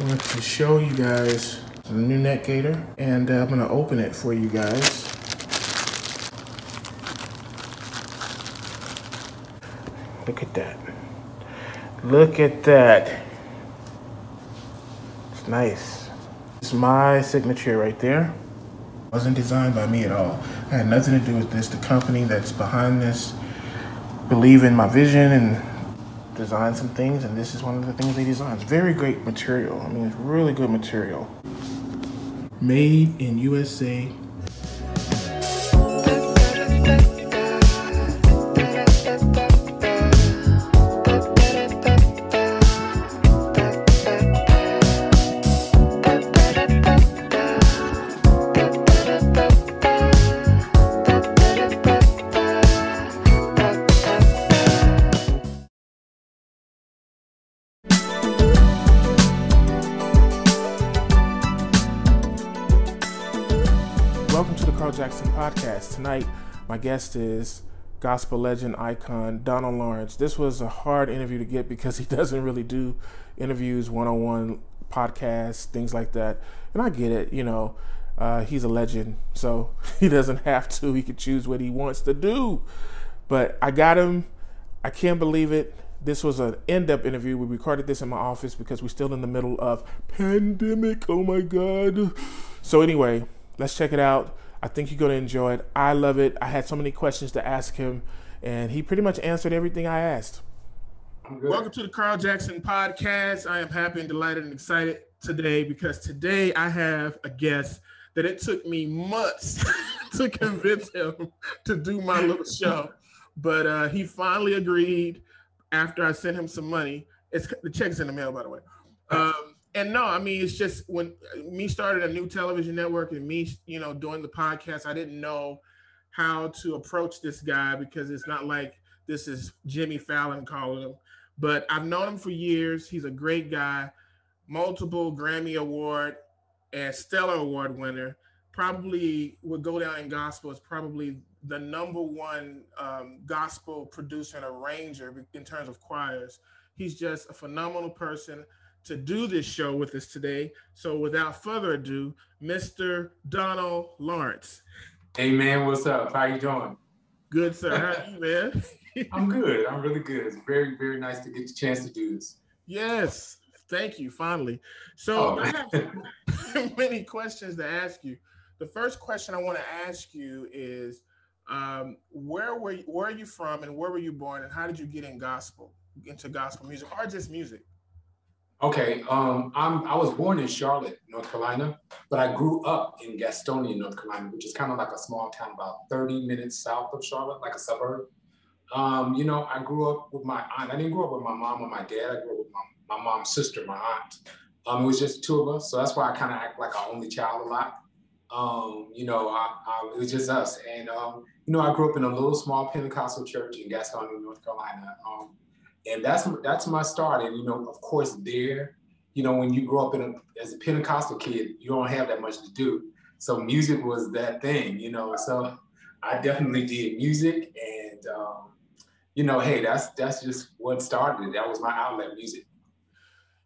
Want to show you guys the new net gator and uh, I'm gonna open it for you guys. Look at that. Look at that. It's nice. It's my signature right there. Wasn't designed by me at all. I had nothing to do with this. The company that's behind this believe in my vision and design some things, and this is one of the things they designed. It's very great material. I mean, it's really good material. Made in USA guest is gospel legend icon Donald Lawrence. This was a hard interview to get because he doesn't really do interviews, one on one podcasts, things like that. And I get it, you know, uh, he's a legend, so he doesn't have to. He can choose what he wants to do. But I got him. I can't believe it. This was an in-depth interview. We recorded this in my office because we're still in the middle of pandemic. Oh my god. So anyway, let's check it out. I think you're going to enjoy it. I love it. I had so many questions to ask him, and he pretty much answered everything I asked. Welcome to the Carl Jackson podcast. I am happy and delighted and excited today because today I have a guest that it took me months to convince him to do my little show, but uh, he finally agreed after I sent him some money. It's the check's in the mail, by the way. Um, and no, I mean it's just when me started a new television network and me, you know, doing the podcast, I didn't know how to approach this guy because it's not like this is Jimmy Fallon calling him. But I've known him for years. He's a great guy, multiple Grammy Award and Stellar Award winner. Probably would go down in gospel as probably the number one um, gospel producer and arranger in terms of choirs. He's just a phenomenal person to do this show with us today. So without further ado, Mr. Donald Lawrence. Hey man, what's up? How you doing? Good, sir. How are you, man? I'm good. I'm really good. It's very, very nice to get the chance to do this. Yes. Thank you. Finally. So oh. I have many questions to ask you. The first question I want to ask you is um, where were you, where are you from and where were you born and how did you get in gospel into gospel music or just music? Okay, um, I'm I was born in Charlotte, North Carolina, but I grew up in Gastonia, North Carolina, which is kind of like a small town about 30 minutes south of Charlotte, like a suburb. Um, you know, I grew up with my aunt. I didn't grow up with my mom or my dad. I grew up with my, my mom's sister, my aunt. Um, it was just two of us, so that's why I kind of act like an only child a lot. Um, you know, I, I, it was just us, and um, you know, I grew up in a little small Pentecostal church in Gastonia, North Carolina. Um, and that's that's my start. And you know, of course, there, you know, when you grow up in a as a Pentecostal kid, you don't have that much to do. So music was that thing, you know. So I definitely did music, and um, you know, hey, that's that's just what started it. That was my outlet, music.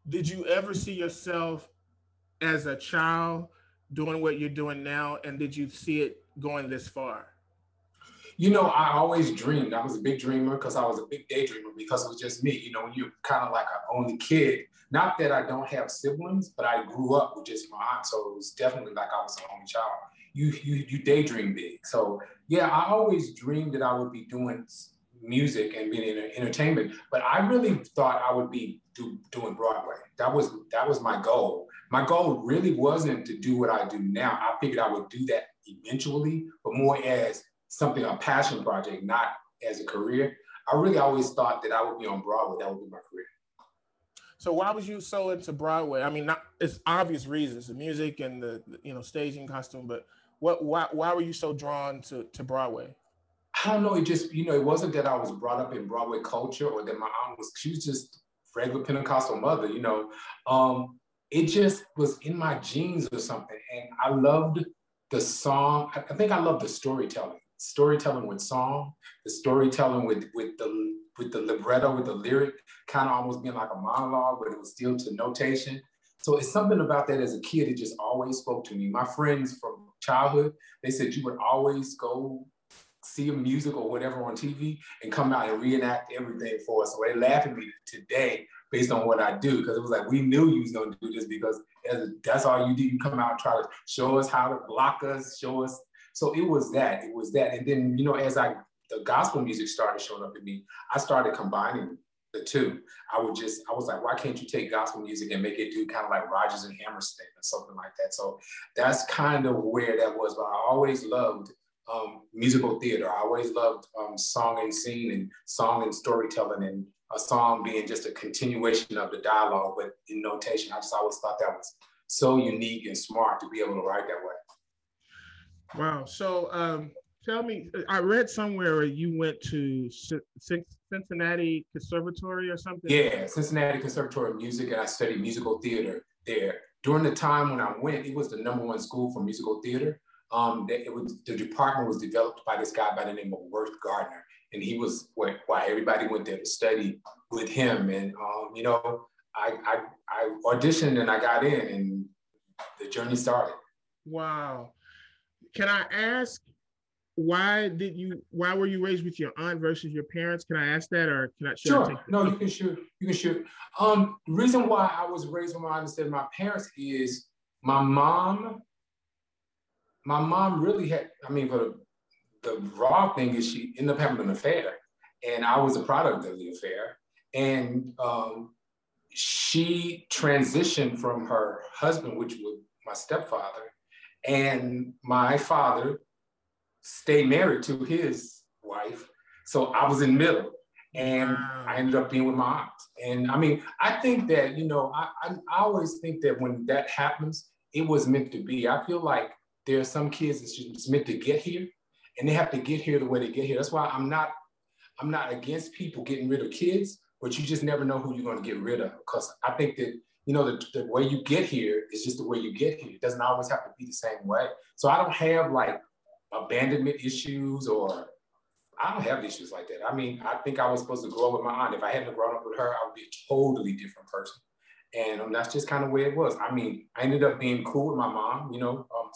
Did you ever see yourself as a child doing what you're doing now, and did you see it going this far? You know, I always dreamed. I was a big dreamer because I was a big daydreamer because it was just me. You know, when you're kind of like an only kid. Not that I don't have siblings, but I grew up with just my aunt, so it was definitely like I was an only child. You you you daydream big. So yeah, I always dreamed that I would be doing music and being in entertainment, but I really thought I would be do, doing Broadway. That was that was my goal. My goal really wasn't to do what I do now. I figured I would do that eventually, but more as something a passion project, not as a career. I really always thought that I would be on Broadway. That would be my career. So why was you so into Broadway? I mean, not it's obvious reasons, the music and the you know staging costume, but what why why were you so drawn to to Broadway? I don't know. It just you know it wasn't that I was brought up in Broadway culture or that my aunt was. She was just regular Pentecostal mother. You know, um, it just was in my genes or something, and I loved the song. I think I loved the storytelling storytelling with song, the storytelling with with the with the libretto, with the lyric, kind of almost being like a monologue, but it was still to notation. So it's something about that as a kid. It just always spoke to me. My friends from childhood, they said you would always go see a music or whatever on TV and come out and reenact everything for us. So they laugh at me today based on what I do because it was like we knew you was gonna do this because that's all you do. You come out and try to show us how to block us, show us. So it was that. It was that. And then you know, as I the gospel music started showing up in me, I started combining the two. I would just, I was like, why can't you take gospel music and make it do kind of like Rodgers and Hammerstein or something like that? So that's kind of where that was. But I always loved um, musical theater. I always loved um, song and scene and song and storytelling and a song being just a continuation of the dialogue, but in notation. I just always thought that was so unique and smart to be able to write that way. Wow. So um, tell me, I read somewhere you went to Cincinnati Conservatory or something. Yeah, Cincinnati Conservatory of Music, and I studied musical theater there. During the time when I went, it was the number one school for musical theater. Um, it was the department was developed by this guy by the name of Worth Gardner, and he was what, why everybody went there to study with him. And um, you know, I, I I auditioned and I got in, and the journey started. Wow. Can I ask why did you why were you raised with your aunt versus your parents? Can i ask that or can i sure. I no you can shoot you can shoot. Um the reason why i was raised with my aunt instead of my parents is my mom my mom really had i mean for the, the raw thing is she ended up having an affair and i was a product of the affair. And um she transitioned from her husband which was my stepfather and my father stayed married to his wife. So I was in middle and. I ended up being with my aunt. And I mean, I think that, you know, I, I, I, always think that when that happens, it was meant to be. I feel like there are some kids that's just meant to get here and they have to get here the way they get here. That's why I'm not, I'm not against people getting rid of kids, but you just never know who you're going to get rid of. Because I think that, you know, the, the way you get here is just the way you get here. It doesn't always have to be the same way. So I don't have like abandonment issues or I don't have issues like that. I mean, I think I was supposed to grow up with my aunt. If I hadn't grown up with her, I would be a totally different person. And um, that's just kind of where it was. I mean, I ended up being cool with my mom, you know, um,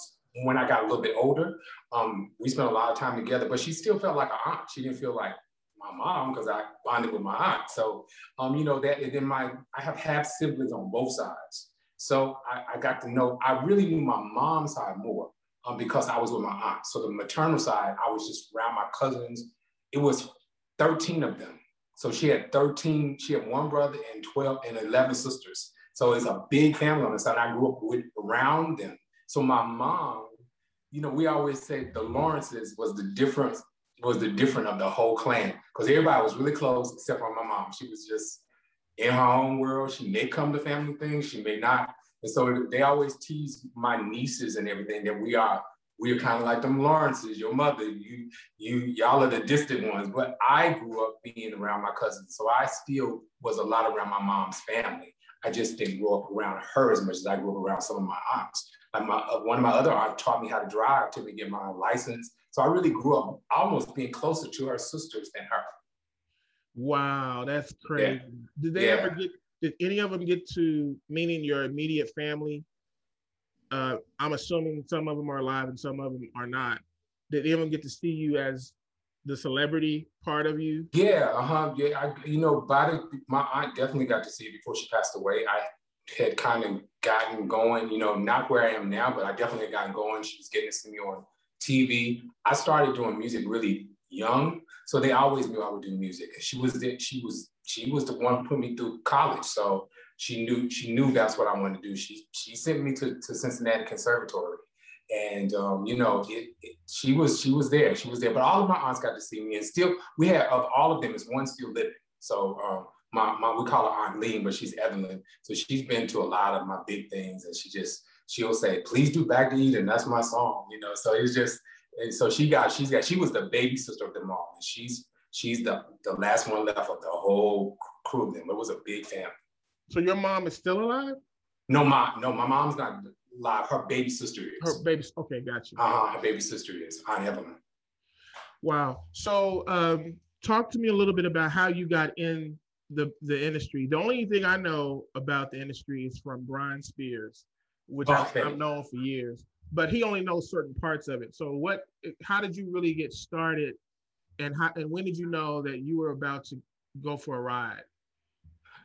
when I got a little bit older. Um, we spent a lot of time together, but she still felt like an aunt. She didn't feel like my mom because I bonded with my aunt. So, um, you know, that, and then my, I have half siblings on both sides. So I, I got to know, I really knew my mom's side more um, because I was with my aunt. So the maternal side, I was just around my cousins. It was 13 of them. So she had 13, she had one brother and 12 and 11 sisters. So it's a big family on the side. I grew up with around them. So my mom, you know, we always say the Lawrences was the difference, was the different of the whole clan. Because everybody was really close except for my mom. She was just in her own world. She may come to family things, she may not. And so they always tease my nieces and everything that we are we are kind of like them Lawrences, your mother, you you y'all are the distant ones. But I grew up being around my cousins, so I still was a lot around my mom's family. I just didn't grow up around her as much as I grew up around some of my aunts. Like my uh, one of my other aunts taught me how to drive to me get my license. So I really grew up almost being closer to her sisters than her. Wow, that's crazy. Yeah. Did they yeah. ever get did any of them get to meaning your immediate family? Uh, I'm assuming some of them are alive and some of them are not. Did anyone get to see you as the celebrity part of you? Yeah, uh huh. Yeah, I, you know, my aunt definitely got to see it before she passed away. I had kind of gotten going, you know, not where I am now, but I definitely had gotten going. She was getting to see me on TV. I started doing music really young, so they always knew I would do music. And she was the, she was she was the one who put me through college. So she knew she knew that's what I wanted to do. She she sent me to, to Cincinnati Conservatory, and um, you know it, it, she was she was there. She was there. But all of my aunts got to see me, and still we had of all of them is one still living. So um, my, my we call her Aunt Lean, but she's Evelyn. So she's been to a lot of my big things, and she just she'll say, "Please do Back to Eden." That's my song, you know. So it's just and so she got she's got she was the baby sister of them all, and she's she's the, the last one left of the whole crew of them. It was a big family. So your mom is still alive? No, my no, my mom's not alive. Her baby sister is. Her baby. Okay, got you. Uh-huh, her baby sister is Aunt Evelyn. Wow. So, um, talk to me a little bit about how you got in the the industry. The only thing I know about the industry is from Brian Spears, which okay. I, I've known for years. But he only knows certain parts of it. So what? How did you really get started, and how and when did you know that you were about to go for a ride?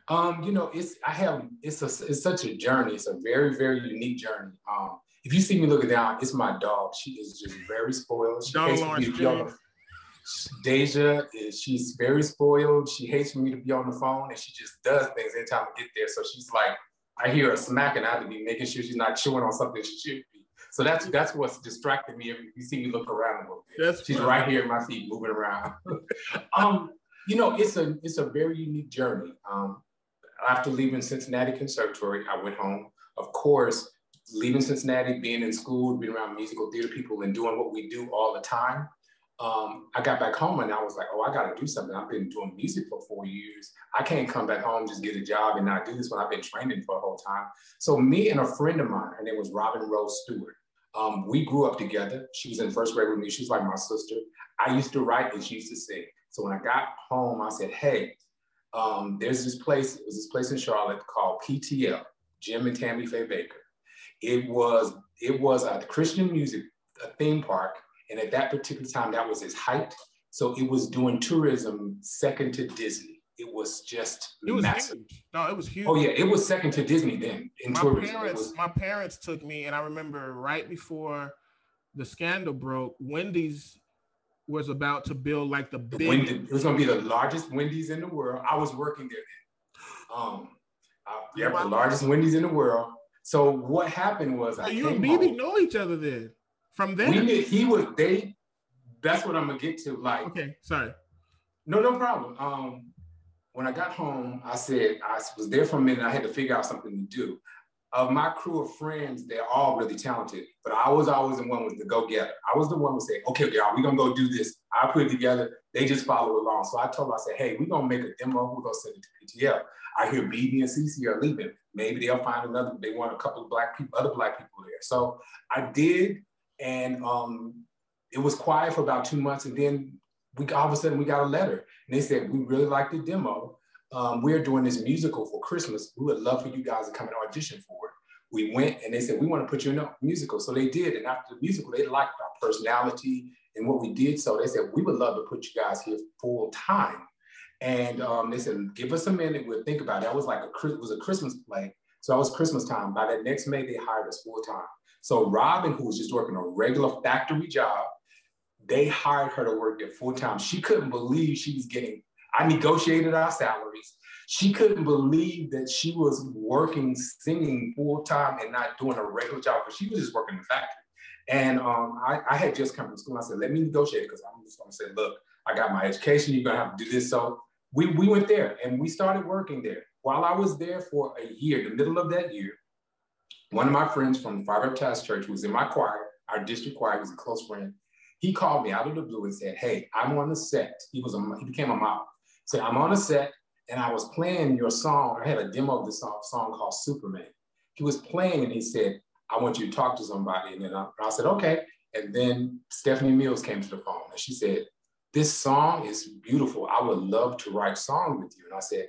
Um, you know, it's I have it's a it's such a journey. It's a very very unique journey. Um, if you see me looking down, it's my dog. She is just very spoiled. She hates me to be on the, Deja is she's very spoiled. She hates for me to be on the phone, and she just does things anytime I get there. So she's like, I hear her smacking. I have to be making sure she's not chewing on something she should be. So that's that's what's distracting me. If you see me look around a little bit, that's she's funny. right here at my feet, moving around. um, you know, it's a it's a very unique journey. Um, after leaving Cincinnati Conservatory, I went home. Of course, leaving Cincinnati, being in school, being around musical theater people, and doing what we do all the time. Um, I got back home and I was like, oh, I got to do something. I've been doing music for four years. I can't come back home, just get a job and not do this when I've been training for a whole time. So me and a friend of mine, her name was Robin Rose Stewart. Um, we grew up together. She was in first grade with me. She was like my sister. I used to write and she used to sing. So when I got home, I said, hey, um, there's this place, it was this place in Charlotte called PTL, Jim and Tammy Faye Bakker. It was, it was a Christian music a theme park. And at that particular time, that was his height. So it was doing tourism second to Disney. It was just it was massive. Huge. No, it was huge. Oh yeah, it was second to Disney then in my tourism. Parents, was... my parents took me, and I remember right before the scandal broke, Wendy's was about to build like the, big. Wendy, it was going to be the largest Wendy's in the world. I was working there then. Um, yeah, the largest Wendy's in the world. So what happened was, so I you and BeBe know each other then from then. We he was they. That's what I'm gonna get to. Like, okay, sorry. No, no problem. Um, when I got home, I said I was there for a minute. I had to figure out something to do of my crew of friends, they're all really talented, but I was always the one with the go-getter. I was the one who said, okay, y'all, we're gonna go do this. I put it together, they just follow along. So I told them, I said, hey, we're gonna make a demo, we're gonna send it to PTL. I hear BeBe and CeCe are leaving. Maybe they'll find another, they want a couple of black people, other black people there. So I did, and um, it was quiet for about two months, and then we all of a sudden we got a letter, and they said, we really like the demo um, we're doing this musical for Christmas. We would love for you guys to come and audition for it. We went and they said, we want to put you in a musical. So they did. And after the musical, they liked our personality and what we did. So they said, we would love to put you guys here full time. And um, they said, give us a minute. We'll think about it. That was like a, it was a Christmas play. So that was Christmas time. By that next May, they hired us full time. So Robin, who was just working a regular factory job, they hired her to work there full time. She couldn't believe she was getting I negotiated our salaries. She couldn't believe that she was working, singing full time and not doing a regular job because she was just working in the factory. And um, I, I, had just come from school. And I said, let me negotiate because I'm just going to say, look, I got my education. You're going to have to do this. So we, we went there and we started working there. While I was there for a year, the middle of that year, one of my friends from Fire Baptist Church was in my choir, our district choir, was a close friend. He called me out of the blue and said, hey, I'm on the set. He was a, he became a model. So I'm on a set and I was playing your song. I had a demo of this song, song called Superman. He was playing and he said, I want you to talk to somebody. And then I, I said, okay. And then Stephanie Mills came to the phone and she said, this song is beautiful. I would love to write songs with you. And I said,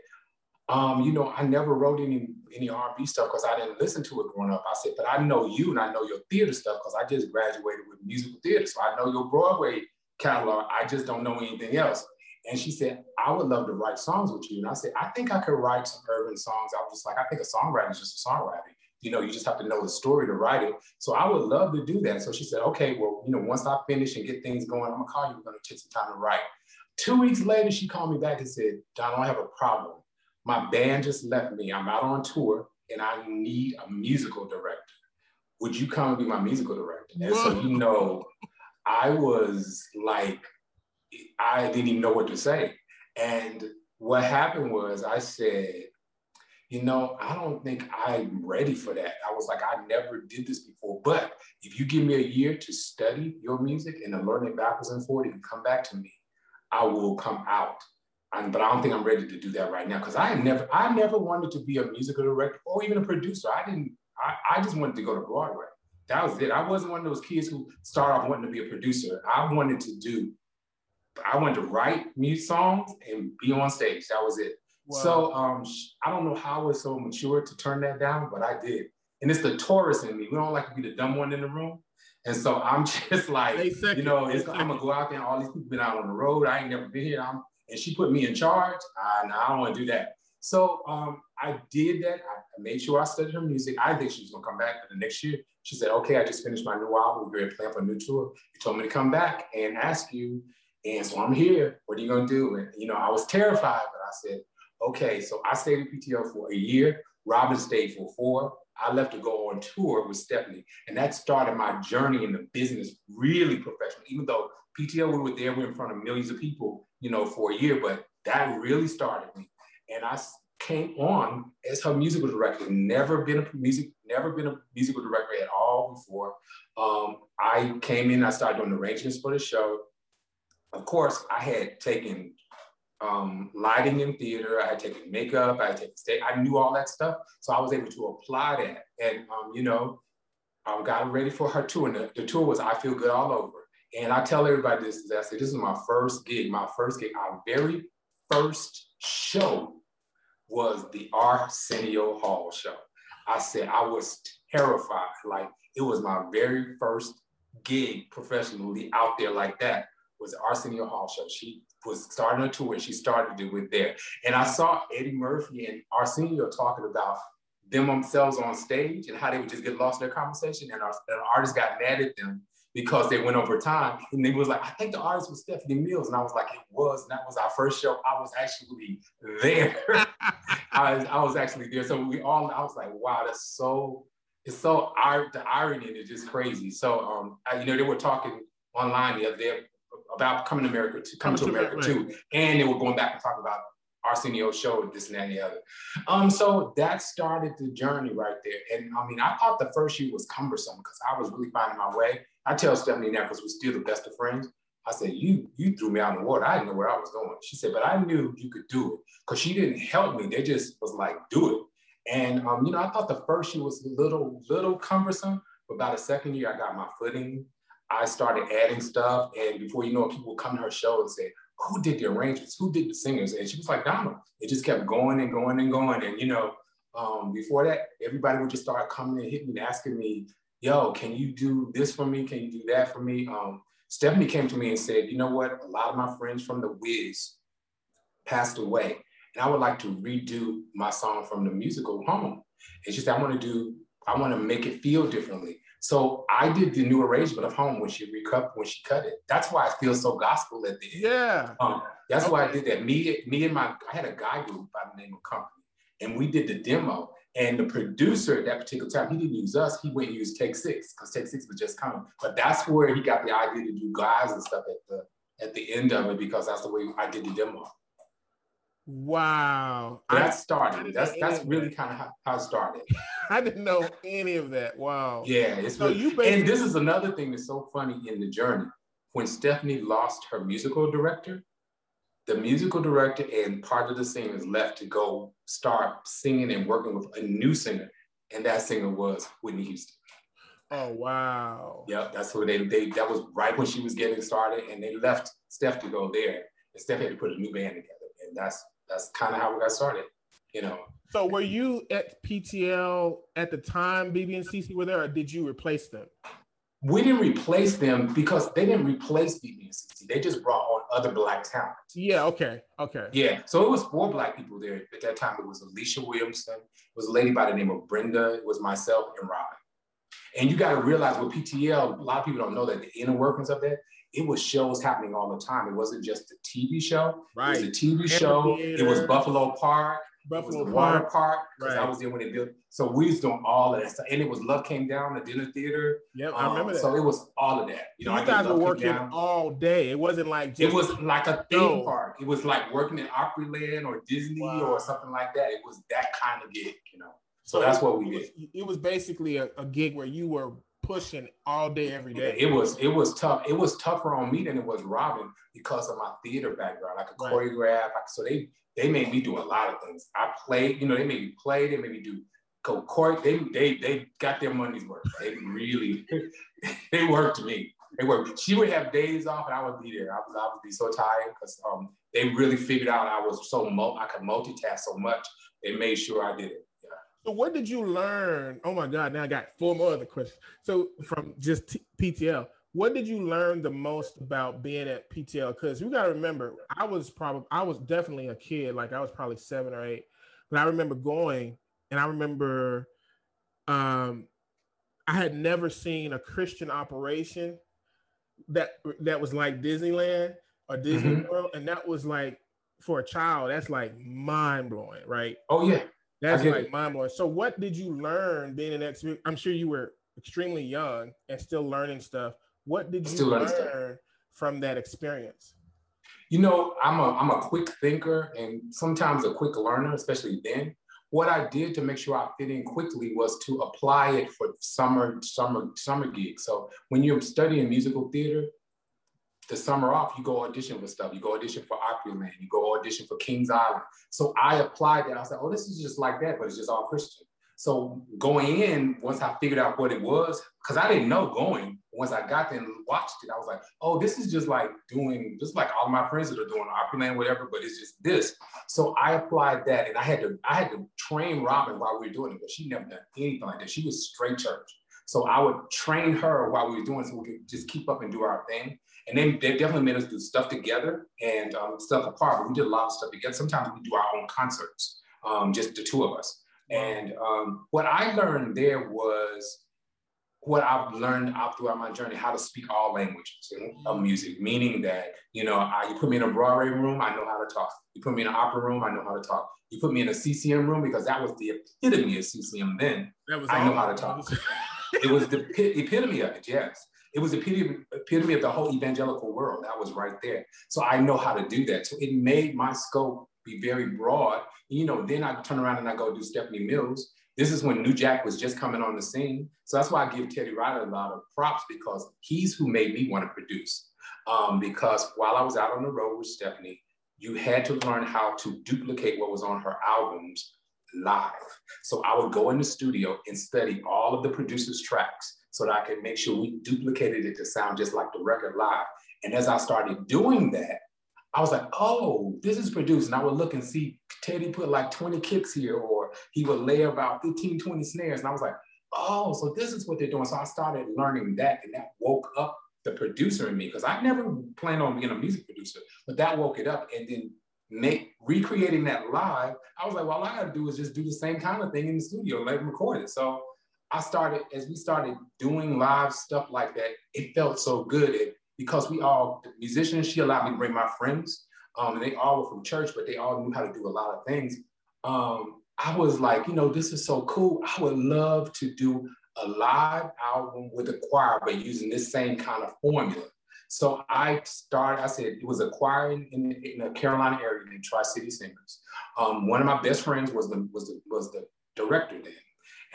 um, you know, I never wrote any any R&B stuff because I didn't listen to it growing up. I said, but I know you and I know your theater stuff because I just graduated with musical theater. So I know your Broadway catalog. I just don't know anything else. And she said, I would love to write songs with you. And I said, I think I could write some urban songs. I was just like, I think a songwriter is just a songwriter. You know, you just have to know the story to write it. So I would love to do that. So she said, okay, well, you know, once I finish and get things going, I'm gonna call you. We're gonna take some time to write. Two weeks later, she called me back and said, Don, I have a problem. My band just left me. I'm out on tour and I need a musical director. Would you come and be my musical director? And so, you know, I was like, I didn't even know what to say. And what happened was I said, you know, I don't think I'm ready for that. I was like, I never did this before. But if you give me a year to study your music and to learn it backwards and forward and come back to me, I will come out. And, but I don't think I'm ready to do that right now because I never, I never wanted to be a musical director or even a producer. I didn't, I, I just wanted to go to Broadway. That was it. I wasn't one of those kids who start off wanting to be a producer. I wanted to do I wanted to write music songs and be on stage. That was it. Wow. So um, I don't know how I was so mature to turn that down, but I did. And it's the Taurus in me. We don't like to be the dumb one in the room. And so I'm just like, you know, I'm gonna go out there and all these people been out on the road. I ain't never been here. I'm, and she put me in charge. I, I don't want to do that. So um, I did that. I made sure I studied her music. I think she was gonna come back for the next year. She said, "Okay, I just finished my new album. We're planning for a new tour. You told me to come back and ask you, and so I'm here. What are you gonna do?" And you know, I was terrified, but I said, "Okay." So I stayed in PTL for a year. Robin stayed for four. I left to go on tour with Stephanie, and that started my journey in the business really professional. Even though PTL, we were there, we were in front of millions of people, you know, for a year, but that really started me. And I came on as her musical director. Never been a music, never been a musical director at all before. Um, I came in, I started doing arrangements for the show. Of course, I had taken um, lighting in theater. I had taken makeup. I had taken stage. I knew all that stuff, so I was able to apply that. And um, you know, I got ready for her tour. And the, the, tour was "I Feel Good All Over." And I tell everybody this: I said, "This is my first gig. My first gig. Our very first show was the Arsenio Hall show." I said I was terrified. Like it was my very first gig professionally out there like that was Arsenio Hall show. She was starting a tour and she started it with there. And I saw Eddie Murphy and Arsenio talking about them themselves on stage and how they would just get lost in their conversation. And, our, and artist got mad at them because they went over time. And they was like, I think the artist was Stephanie Mills. And I was like, it was. And that was our first show. I was actually there. I, was, I was actually there. So we all, I was like, wow, that's so, it's so, the irony is just crazy. So, um, I, you know, they were talking online the other day about coming to America to come, to, to America, too. And they were going back and talking about Arsenio show, and this and that and the other. Um, so that started the journey right there. And I mean, I thought the first year was cumbersome because I was really finding my way. I tell Stephanie now because we're still the best of friends. I said, you you threw me out in the water. I didn't know where I was going. She said, but I knew you could do it because she didn't help me. They just was like, do it. And um, you know, I thought the first year was a little little cumbersome, but by the second year, I got my footing. I started adding stuff, and before you know it, people would come to her show and say, "Who did the arrangements? Who did the singers?" And she was like, "Donald." It just kept going and going and going, and you know, um, before that, everybody would just start coming and hitting me, asking me, "Yo, can you do this for me? Can you do that for me?" Um, Stephanie came to me and said, "You know what? A lot of my friends from the Wiz passed away, and I would like to redo my song from the musical Home." And she said, "I want to do, I want to make it feel differently." So I did the new arrangement of home when she recut when she cut it. That's why it feels so gospel at the end. Yeah. Um, that's okay. why I did that. Me, me and my I had a guy group by the name of Company, and we did the demo. And the producer at that particular time, he didn't use us. He went and used Take Six because Take Six was just coming. But that's where he got the idea to do guys and stuff at the at the end of it because that's the way I did the demo. Wow. That started. That's that's really kind of how, how it started. I didn't know any of that. Wow. Yeah, it's so really, you basically- and this is another thing that's so funny in the journey. When Stephanie lost her musical director, the musical director and part of the singers left to go start singing and working with a new singer, and that singer was Whitney Houston. Oh wow! Yep, that's what they they that was right when she was getting started, and they left Steph to go there, and Steph had to put a new band together, and that's that's kind of how we got started, you know. So were you at PTL at the time BeBe and CeCe were there, or did you replace them? We didn't replace them because they didn't replace BeBe and CeCe. They just brought other black talent. Yeah. Okay. Okay. Yeah. So it was four black people there at that time. It was Alicia Williamson. It was a lady by the name of Brenda. It was myself and Robin. And you got to realize with PTL, a lot of people don't know that the inner workings of that it was shows happening all the time. It wasn't just a TV show. Right. It was a TV show. It was Buffalo Park. Buffalo Park. Water Park. Because right. I was there when they built. So we was doing all of that stuff. And it was Love Came Down, the dinner theater. Yep, um, I remember that. So it was all of that. You know, you guys were working all day. It wasn't like it was like a theme no. park. It was like working in Opryland or Disney wow. or something like that. It was that kind of gig, you know. So, so that's what we did. it was basically a, a gig where you were pushing all day, every day. It was it was tough. It was tougher on me than it was Robin because of my theater background. I could right. choreograph. so they they made me do a lot of things. I played, you know, they made me play. They made me do go court. They they they got their money's worth. They really they worked me. They were. She would have days off, and I would be there. I was, I would be so tired because um, they really figured out I was so mo- I could multitask so much. They made sure I did it. So what did you learn? Oh my God! Now I got four more other questions. So from just T- PTL, what did you learn the most about being at PTL? Because you got to remember, I was probably I was definitely a kid. Like I was probably seven or eight, but I remember going, and I remember, um, I had never seen a Christian operation that that was like Disneyland or Disney mm-hmm. World, and that was like for a child, that's like mind blowing, right? Oh yeah, that's like mind blowing. So, what did you learn being an ex? I'm sure you were extremely young and still learning stuff. What did you still learn from that experience? You know, I'm a I'm a quick thinker and sometimes a quick learner, especially then. What I did to make sure I fit in quickly was to apply it for summer summer summer gigs. So when you're studying musical theater, the summer off, you go audition for stuff. You go audition for Opryland. You go audition for Kings Island. So I applied that. I was like, oh, this is just like that, but it's just all Christian. So going in, once I figured out what it was, because I didn't know going, once I got there and watched it, I was like, oh, this is just like doing, just like all my friends that are doing Opryland, whatever, but it's just this. So I applied that and I had to, I had to train Robin while we were doing it, but she never done anything like that. She was straight church. So I would train her while we were doing it so we could just keep up and do our thing. And then they definitely made us do stuff together and um, stuff apart. But we did a lot of stuff together. Sometimes we do our own concerts, um, just the two of us. And um, what I learned there was what I've learned out throughout my journey, how to speak all languages of mm-hmm. music, meaning that, you know, I, you put me in a Broadway room, I know how to talk. You put me in an opera room, I know how to talk. You put me in a CCM room because that was the epitome of CCM then. I know how to talk. it was the epitome of it, yes. It was the epitome, of the whole evangelical world. That was right there. So I know how to do that. So it made my scope be very broad you know, then I turn around and I go do Stephanie Mills. This is when New Jack was just coming on the scene. So that's why I give Teddy Riley a lot of props because he's who made me want to produce. Um, because while I was out on the road with Stephanie, you had to learn how to duplicate what was on her albums live. So I would go in the studio and study all of the producers' tracks so that I could make sure we duplicated it to sound just like the record live. And as I started doing that, I was like, oh, this is produced. And I would look and see Teddy put like 20 kicks here, or he would lay about 15, 20 snares. And I was like, oh, so this is what they're doing. So I started learning that, and that woke up the producer in me because I never planned on being a music producer, but that woke it up. And then make recreating that live, I was like, well, all I gotta do is just do the same kind of thing in the studio, let them record it. So I started, as we started doing live stuff like that, it felt so good. Because we all musicians, she allowed me to bring my friends. Um, and they all were from church, but they all knew how to do a lot of things. Um, I was like, you know, this is so cool. I would love to do a live album with a choir, but using this same kind of formula. So I started, I said, it was a choir in, in, the Carolina area named Tri-City Singers. Um, one of my best friends was the, was the, was the director then.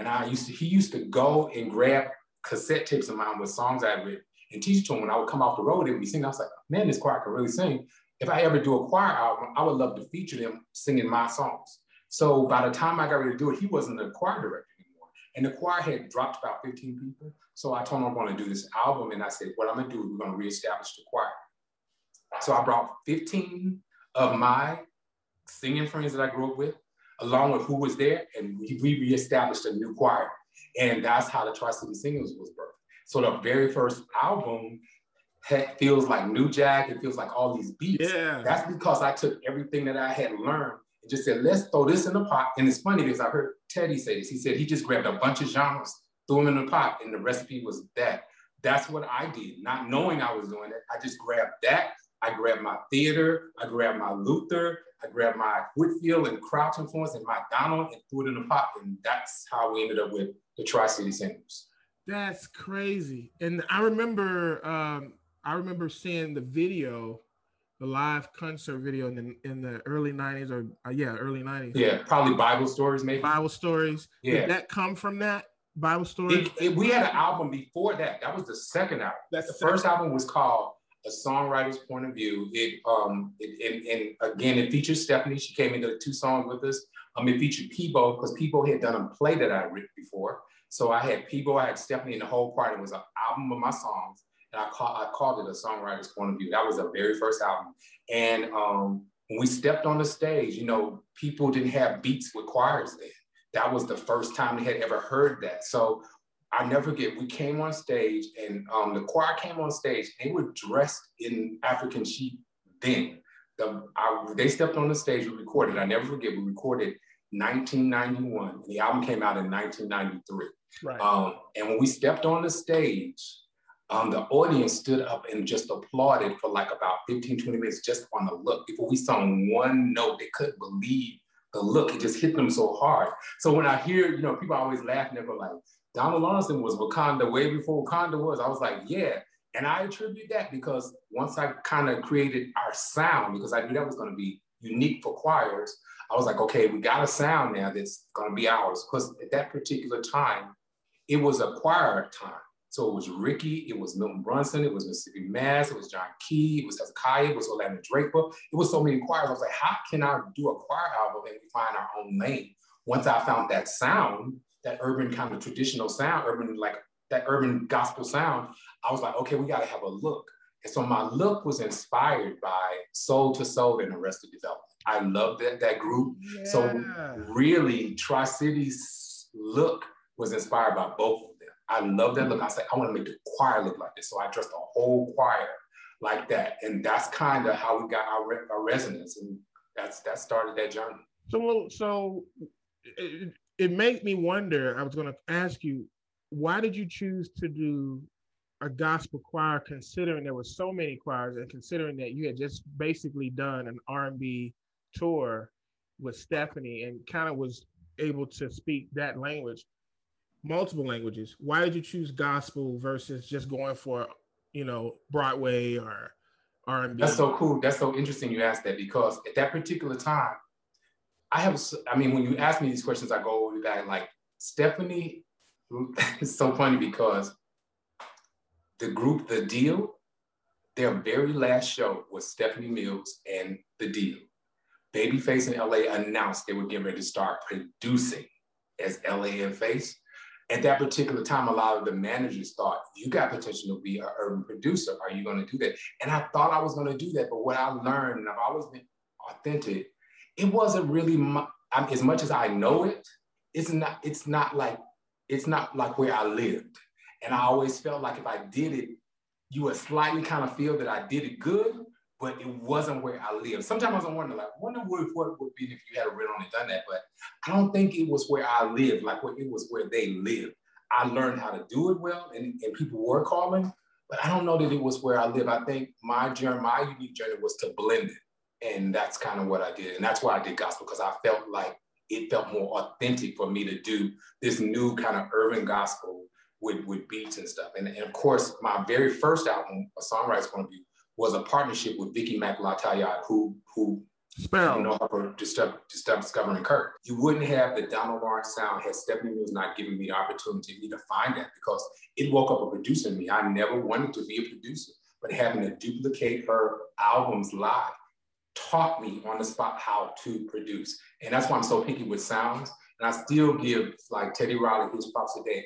And I used to, he used to go and grab cassette tapes of mine with songs I had written and teach to them when I would come off the road, they would be singing. I was like, man, this choir can really sing. If I ever do a choir album, I would love to feature them singing my songs. So by the time I got ready to do it, he wasn't a choir director. And the choir had dropped about 15 people. So I told them I'm going to do this album. And I said, what I'm going to do is we're going to reestablish the choir. So I brought 15 of my singing friends that I grew up with, along with who was there, and we, we reestablished a new choir. And that's how the Tri-City Singers was birthed. So the very first album feels like New Jack. It feels like all these beats. Yeah. That's because I took everything that I had learned and just said, let's throw this in the pot. And it's funny because I heard Teddy say this. He said he just grabbed a bunch of genres, threw them in the pot, and the recipe was that. That's what I did, not knowing I was doing it. I just grabbed that. I grabbed my theater, I grabbed my Luther, I grabbed my Whitfield and Crouch influence and my Donald and threw it in the pot. And that's how we ended up with the Tri-City Singers. That's crazy. And I remember um, I remember seeing the video, the live concert video in the in the early 90s or uh, yeah, early 90s. Yeah, probably Bible stories, maybe. Bible stories. Yeah. Did that come from that? Bible stories? It, it, we had an album before that. That was the second album. That's the, the first album was called A Songwriter's Point of View. It um it, and, and again it features Stephanie. She came into two songs with us. Um, it featured Peabo because Peabo had done a play that I written before. So I had Peabo, I had Stephanie, and the whole party was an album of my songs. And I, call, I called it a songwriter's point of view. That was the very first album. And um, when we stepped on the stage, you know, people didn't have beats with choirs then. That was the first time they had ever heard that. So I never forget, we came on stage and um, the choir came on stage. They were dressed in African sheep then. The, I, they stepped on the stage, we recorded. I never forget, we recorded 1991. The album came out in 1993. Right. Um, and when we stepped on the stage, um, the audience stood up and just applauded for like about 15, 20 minutes just on the look. Before we sung one note, they couldn't believe the look. It just hit them so hard. So when I hear, you know, people always laugh and they're like, Donald Lawrence was Wakanda way before Wakanda was. I was like, yeah. And I attribute that because once I kind of created our sound, because I knew that was going to be unique for choirs, I was like, okay, we got a sound now that's going to be ours. Because at that particular time, it was a choir time. So it was Ricky, it was Milton Brunson, it was Mississippi Mass, it was John Kee, it was Hezekiah, it was O'Landa Draper. It was so many choirs. I was like, how can I do a choir album and we find our own lane? Once I found that sound, that urban kind of traditional sound, urban like that urban gospel sound, I was like, okay, we got to have a look. And so my look was inspired by Soul II Soul and Arrested Development. I love that that group. Yeah. So really, Tri Cities look was inspired by both. I love that look. Mm-hmm. I said, I want to make the choir look like this. So I dressed the whole choir like that. And that's kind of how we got our, our resonance. And that's that started that journey. So, so it, it made me wonder. I was going to ask you, why did you choose to do a gospel choir, considering there were so many choirs, and considering that you had just basically done an R&B tour with Stephanie and kind of was able to speak that language, multiple languages. Why did you choose gospel versus just going for, you know, Broadway or R&B? That's so cool. That's so interesting you asked that because at that particular time, I have, I mean, when you ask me these questions, I go over that like Stephanie, it's so funny because the group, The Deele, their very last show was Stephanie Mills and The Deele. Babyface in LA announced they were getting ready to start producing as LA and Face. At that particular time, a lot of the managers thought, you got potential to be an urban producer. Are you going to do that? And I thought I was going to do that. But what I learned, and I've always been authentic, it wasn't really my, as much as I know it. It's not. It's not like it's not like where I lived. And I always felt like if I did it, you would slightly kind of feel that I did it good, but it wasn't where I lived. Sometimes I wonder, like, wonder what, would be if you had really only done that. But I don't think it was where I lived, like what it was where they lived. I learned how to do it well, and, and people were calling, but I don't know that it was where I live. I think my journey, my unique journey was to blend it. And that's kind of what I did. And that's why I did gospel, because I felt like it felt more authentic for me to do this new kind of urban gospel with, with beats and stuff. And, and of course, my very first album, A Songwriter's Point of View, was a partnership with Vicki Mack who who Sparrow. You know her for discovering Kirk. You wouldn't have the Donald Lawrence sound had Stephanie Mills not given me the opportunity to find that because it woke up a producer in me. I never wanted to be a producer, but having to duplicate her albums live taught me on the spot how to produce. And that's why I'm so picky with sounds. And I still give like Teddy Riley his props today.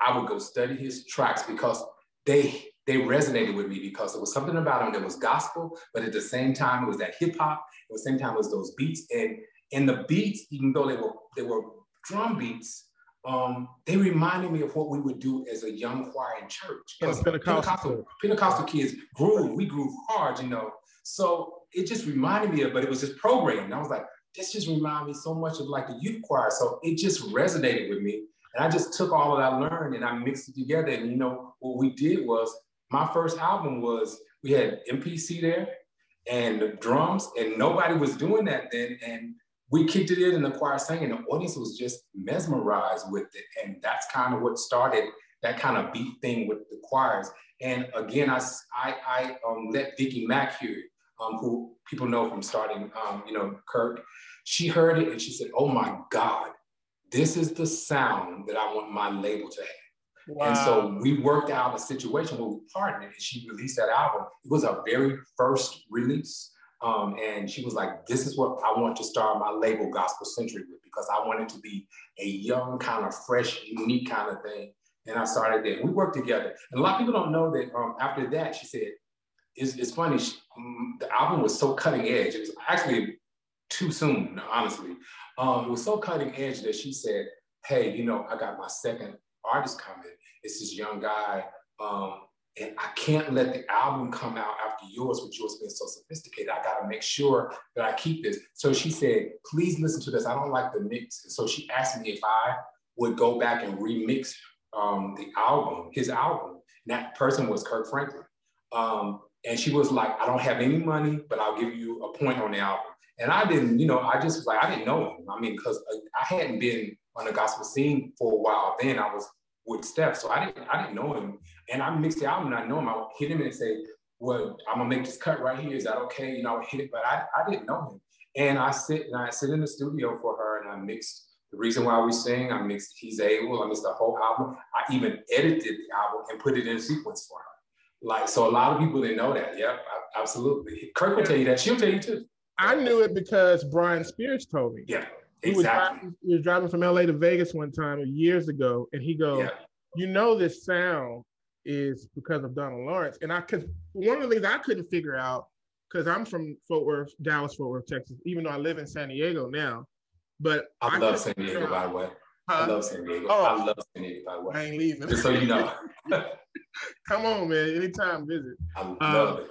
I would go study his tracks because they they resonated with me because there was something about them that was gospel, but at the same time it was that hip hop. At the same time it was those beats, and and the beats, even though they were they were drum beats, um, they reminded me of what we would do as a young choir in church. Pentecostal. Pentecostal, Pentecostal kids groove, we groove hard, you know. So it just reminded me of, but it was just programmed. I was like, this just reminded me so much of like the youth choir. So it just resonated with me. And I just took all that I learned and I mixed it together. And you know, what we did was my first album was we had MPC there and the drums, and nobody was doing that then. And we kicked it in and the choir sang, and the audience was just mesmerized with it. And that's kind of what started that kind of beat thing with the choirs. And again, I, I, I um, let Vicki Mack hear it, um, who people know from starting, um, you know, Kirk. She heard it and she said, oh my God, this is the sound that I want my label to have. Wow. And so we worked out a situation where we partnered and she released that album. It was our very first release. Um, and she was like, this is what I want to start my label GospoCentric with because I want it to be a young, kind of fresh, unique kind of thing. And I started there. We worked together. And a lot of people don't know that um, after that, she said, it's, it's funny, she, um, the album was so cutting edge. It was actually too soon, honestly. Um, it was so cutting edge that she said, hey, you know, I got my second artist coming. It's this young guy. Um, and I can't let the album come out after yours with yours being so sophisticated. I got to make sure that I keep this. So she said, please listen to this. I don't like the mix. And so she asked me if I would go back and remix um, the album, his album. And that person was Kirk Franklin. Um, and she was like, I don't have any money, but I'll give you a point on the album. And I didn't, you know, I just was like, I didn't know him. I mean, because I hadn't been on the gospel scene for a while. Then I was with Steph, so I didn't, I didn't know him. And I mixed the album, and I know him. I would hit him and say, "Well, I'm gonna make this cut right here. Is that okay?" You know, I would hit it, but I, I didn't know him. And I sit and I sit in the studio for her, and I mixed the reason why we sing. I mixed He's Able. I mixed the whole album. I even edited the album and put it in sequence for her. Like, so a lot of people didn't know that. Yep, absolutely. Kirk will tell you that. She'll tell you too. I knew it because Brian Spears told me. Yeah. He was, driving, he was driving from LA to Vegas one time years ago, and he goes, yeah. "You know, this sound is because of Donald Lawrence." And I could one of the things I couldn't figure out because I'm from Fort Worth, Dallas, Fort Worth, Texas, even though I live in San Diego now. But I, I love San Diego, by the way. Huh? I love San Diego. Oh, I love San Diego, by the way. I ain't leaving. Just so you know. Come on, man. Anytime visit. I love uh, it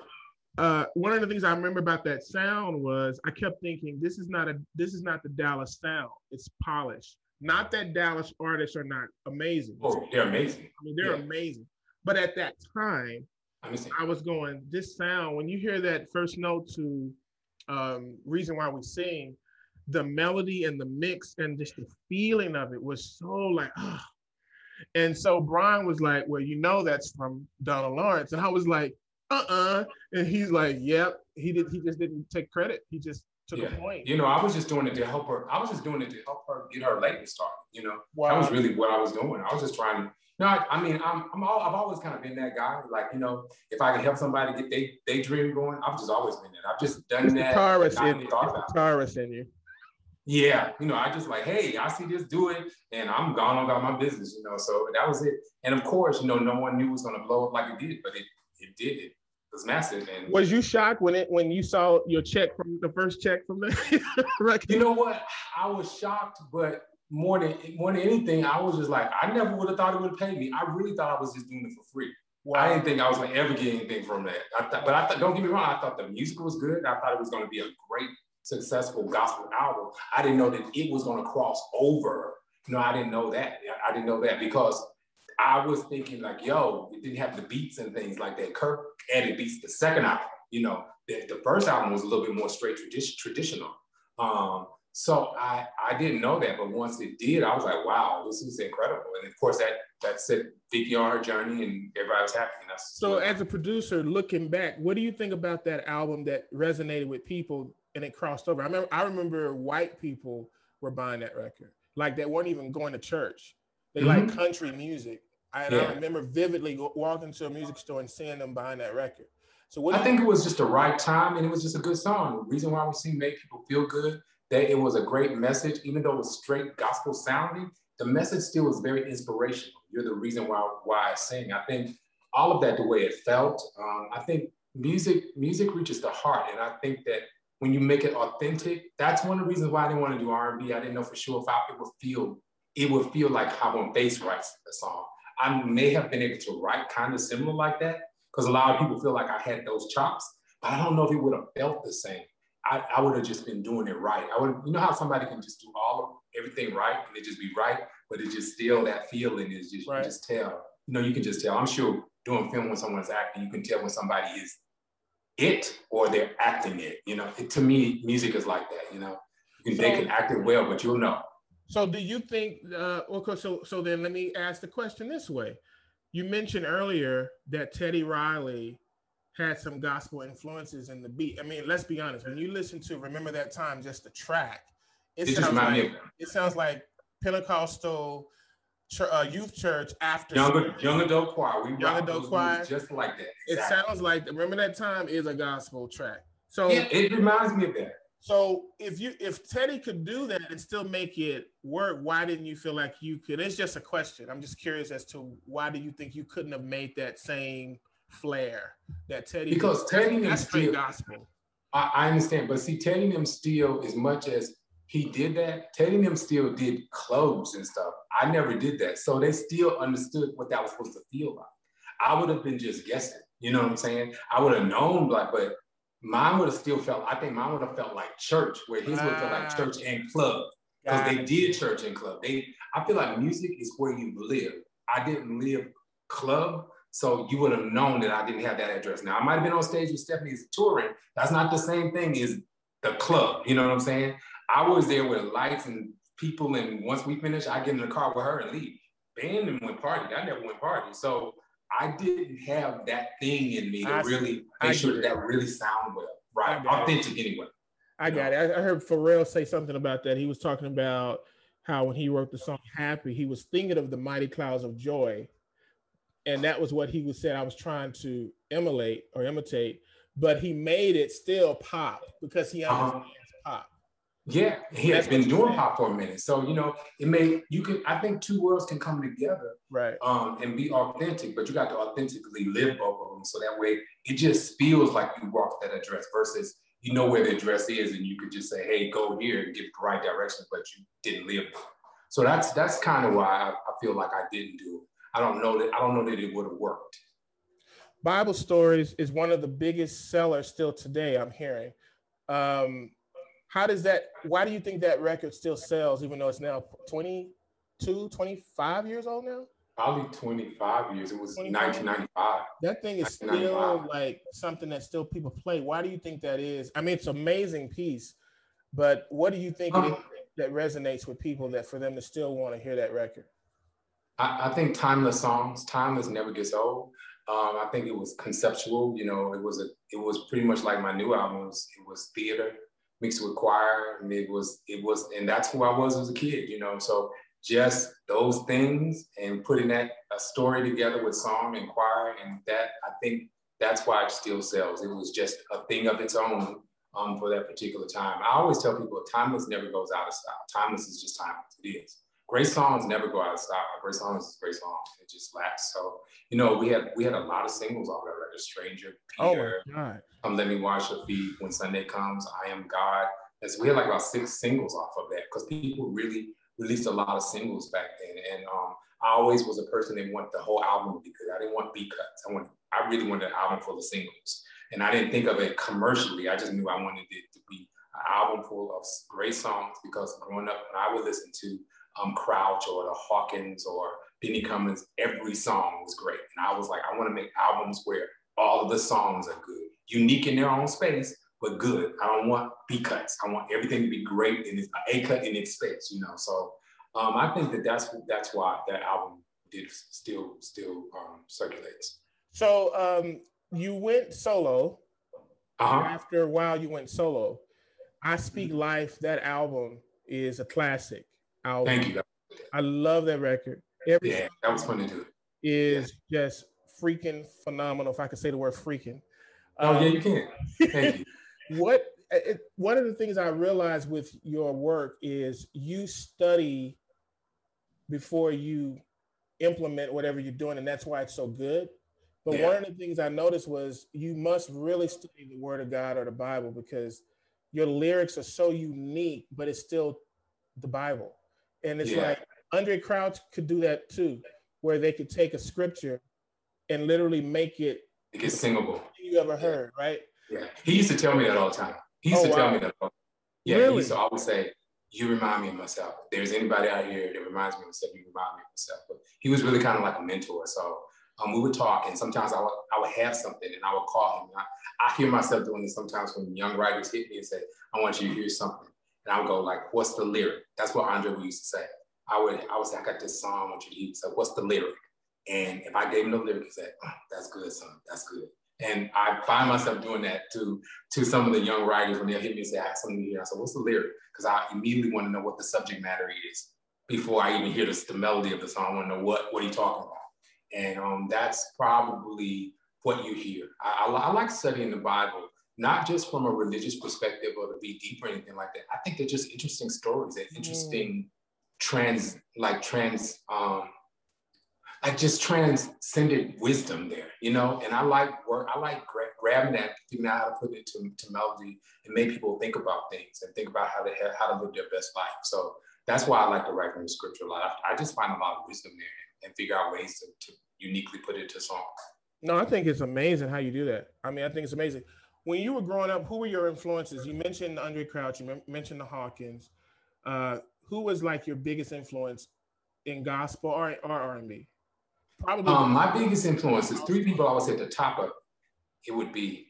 uh, one of the things I remember about that sound was I kept thinking this is not a this is not the Dallas sound. It's polished. Not that Dallas artists are not amazing. Oh, they're amazing. I mean, they're yeah. amazing. But at that time, I was going, this sound, when you hear that first note to um, Reason Why We Sing, the melody and the mix and just the feeling of it was so like, oh. And so Brian was like, well, you know, that's from Donald Lawrence. And I was like, uh-uh. And he's like, yep. He did. He just didn't take credit. He just took yeah. a point. You know, I was just doing it to help her. I was just doing it to help her get her label started. You know, wow. that was really what I was doing. I was just trying to. No, I, I mean, I'm, I'm all, I've always kind of been that guy. Like, you know, if I can help somebody get they they dream going, I've just always been that. I've just done it's that. Taurus in, you. Taurus in you. Yeah, you know, I just like, hey, I see this, do it, and I'm gone on about my business, you know. So that was it. And of course, you know, no one knew it was gonna blow up like it did, but it it did. It was massive. And was you shocked when it when you saw your check from the first check from the record? You know what? I was shocked, but more than more than anything, I was just like, I never would have thought it would pay me. I really thought I was just doing it for free. Wow. I didn't think I was gonna ever get anything from that. I thought, but I thought, don't get me wrong, I thought the music was good. I thought it was gonna be a great, successful gospel album. I didn't know that it was gonna cross over. No, I didn't know that. I didn't know that because I was thinking like, yo, it didn't have the beats and things like that. Kirk added beats the second album. You know, the, the first album was a little bit more straight tradi- traditional. Um, so I I didn't know that, but once it did, I was like, wow, this is incredible. And of course, that that set Vicki on her journey, and everybody was happy. So, as a producer, looking back, what do you think about that album that resonated with people and it crossed over? I remember I remember white people were buying that record, like they weren't even going to church. They mm-hmm. like country music. I, yeah. I remember vividly walking to a music store and seeing them buying that record. So what I think it was just the right time and it was just a good song. The reason why we sing made people feel good, that it was a great message, even though it was straight gospel sounding, the message still was very inspirational. You're the reason why why I sing. I think all of that, the way it felt, um, I think music music reaches the heart, and I think that when you make it authentic, that's one of the reasons why I didn't want to do R&B. I didn't know for sure if I, it would feel it would feel like how when bass writes a song. I may have been able to write kind of similar like that because a lot of people feel like I had those chops, but I don't know if it would have felt the same. I, I would have just been doing it right. I would, you know how somebody can just do all of everything right and it just be right, but it just still that feeling is just right. you just tell. You know, you can just tell. I'm sure doing film when someone's acting, you can tell when somebody is it or they're acting it. You know, it, to me, music is like that. You know, you can, so, they can act it well, but you'll know. So do you think? Uh, okay, so so then let me ask the question this way: You mentioned earlier that Teddy Riley had some gospel influences in the beat. I mean, let's be honest. When you listen to "Remember That Time," just the track, it, it sounds like it sounds like Pentecostal uh, youth church after young, young adult choir. We young adult choir, just like that. Exactly. It sounds like "Remember That Time" is a gospel track. So yeah, it reminds me of that. So if you if Teddy could do that and still make it work, why didn't you feel like you could? It's just a question. I'm just curious as to why do you think you couldn't have made that same flair that Teddy because Teddy that's straight gospel. I, I, understand, but see, Teddy them still as much as he did that, Teddy them still did clubs and stuff. I never did that, so they still understood what that was supposed to feel like. I would have been just guessing. You know what I'm saying? I would have known, like, but mine would have still felt. I think mine would have felt like church, where his would feel like church and club because they did church and club. They, I feel like music is where you live. I didn't live club, so you would have known that I didn't have that address. Now I might have been on stage with Stephanie's touring. That's not the same thing as the club. You know what I'm saying? I was there with lights and people, and once we finished, I get in the car with her and leave. Band and went party. I never went party. So I didn't have that thing in me to I, really make sure that, that really sound well, right? Authentic it. anyway. I got know? it. I, heard Pharrell say something about that. He was talking about how when he wrote the song Happy, he was thinking of the mighty clouds of joy. And that was what he was saying I was trying to emulate or imitate, but he made it still pop because he uh-huh. understands uh-huh. pop. Yeah, he has been doing pop for a minute. So, you know, it may you can I think two worlds can come together right um and be authentic, but you got to authentically live both of them. So that way it just feels like you walked that address versus you know where the address is and you could just say, hey, go here and give the right direction, but you didn't live there. So that's that's kind of why I, I feel like I didn't do it. I don't know that I don't know that it would have worked. Bible stories is one of the biggest sellers still today, I'm hearing. Um, how does that why do you think that record still sells even though it's now 22 25 years old now? Probably 25 years. It was 1995 that thing is still like something that still people play. Why do you think that is? I mean it's an amazing piece but what do you think um, that resonates with people that for them to still want to hear that record? I, I think timeless songs timeless never gets old. Um, I think it was conceptual. You know, it was a, it was pretty much like my new album. It was, it was theater mixed with choir. and it was, it was, and that's who I was as a kid, you know. So just those things and putting that a story together with song and choir, and that I think that's why it still sells. It was just a thing of its own um, for that particular time. I always tell people, timeless never goes out of style. Timeless is just timeless. It is. Great songs never go out of style. Great songs is great songs. It just lasts. So you know, we had we had a lot of singles off that record. Stranger, Peter, oh my God. Come Let Me Wash Your Feet, When Sunday Comes, I Am God. And so we had like about six singles off of that because people really released a lot of singles back then. And um, I always was a person that wanted the whole album to be good. I didn't want B cuts. I want I really wanted an album full of singles. And I didn't think of it commercially. I just knew I wanted it to be an album full of great songs because growing up, when I would listen to um, Crouch or the Hawkins or Benny Cummings, every song was great. And I was like, I want to make albums where all of the songs are good, unique in their own space, but good. I don't want B cuts. I want everything to be great in its A cut in its space, you know. So um, I think that that's that's why that album did still still um, circulates. So um, you went solo. Uh-huh. After a while, you went solo. I Speak mm-hmm. Life. That album is a classic album. Thank you. I love that record. Every yeah, that was fun to do. Is yeah. just freaking phenomenal. If I could say the word freaking. Oh um, yeah, you can. Thank you. what it, one of the things I realized with your work is you study before you implement whatever you're doing, and that's why it's so good. But yeah. one of the things I noticed was you must really study the Word of God or the Bible because your lyrics are so unique, but it's still the Bible. And it's yeah. like Andraé Crouch could do that too, where they could take a scripture and literally make it it singable. You ever heard, right? Yeah. He used to tell me that all the time. He used oh, to wow. tell me that. Yeah, really? he used to always say, You remind me of myself. If there's anybody out here that reminds me of myself, you remind me of myself. But he was really kind of like a mentor. So um, we would talk, and sometimes I would, I would have something and I would call him. I, I hear myself doing this sometimes when young writers hit me and say, I want you to hear something. And I would go, like, what's the lyric? That's what Andre would used to say. I would I would say, I got this song, I want you. So what's the lyric? And if I gave him the lyric, he said, oh, that's good, son, that's good. And I find myself doing that to, to some of the young writers when they hit me and say, I have something hear. I said, what's the lyric? Because I immediately want to know what the subject matter is before I even hear the, the melody of the song. I want to know what, what he talking about. And um, that's probably what you hear. I, I, I, like studying the Bible not just from a religious perspective or to be deep or anything like that. I think they're just interesting stories. They're interesting mm. trans, like trans, um, like just transcended wisdom there, you know. And I like work. I like gra- grabbing that, figuring out how to put it to, to melody and make people think about things and think about how to how to live their best life. So that's why I like to write from the scripture a lot. I just find a lot of wisdom there and figure out ways to, to uniquely put it to song. No, I think it's amazing how you do that. I mean, I think it's amazing. When you were growing up, who were your influences? You mentioned Andraé Crouch, you mentioned the Hawkins. Uh, who was like your biggest influence in gospel or, or R&B? Probably. Um, my biggest influence is three people I would say at the top of it would be,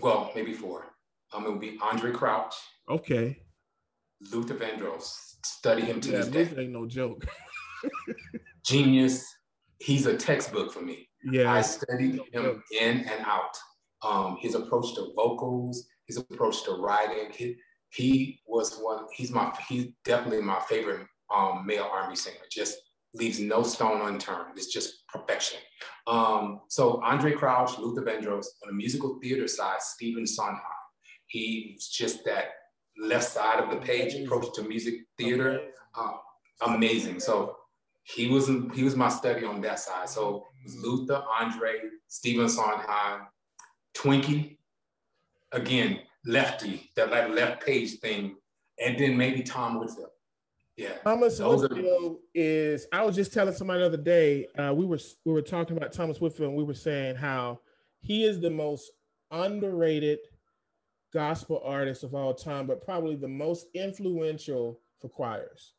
well, maybe four. Um, it would be Andraé Crouch. Okay. Luther Vandross. Study him to yeah, this day. ain't no joke. Genius. He's a textbook for me. Yeah. I studied him in and out. Um, his approach to vocals, his approach to writing. He, he was one, he's my, he's definitely my favorite um, male R&B singer. Just leaves no stone unturned. It's just perfection. Um, so Andre Crouch, Luther Vandross, on the musical theater side, Stephen Sondheim. He's just that left side of the page approach to music theater. Uh, amazing. So he was he was my study on that side. So Luther, Andre, Stephen Sondheim, Twinkie, again, lefty, that like left page thing, and then maybe Tom Whitfield. Yeah. Thomas Whitfield is. I was just telling somebody the other day. Uh, we were we were talking about Thomas Whitfield, and we were saying how he is the most underrated gospel artist of all time, but probably the most influential for choirs.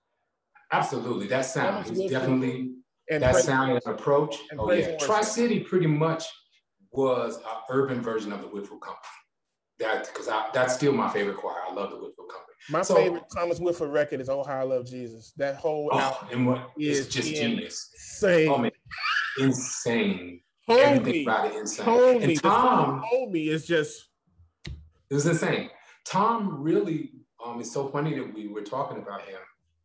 Absolutely, that sound is definitely that sound and approach. And oh yeah, Tri City pretty much was an urban version of the Whitfield Company. That because that's still my favorite choir. I love the Whitfield Company. My so, favorite Thomas Whitfield record is "Oh How I Love Jesus." That whole oh, album and what is just genius. Insane. Oh man, insane. Hold Everything me. about it insane. Hold and Tom, hold me is just. It was insane. Tom really. Um, it's so funny that we were talking about him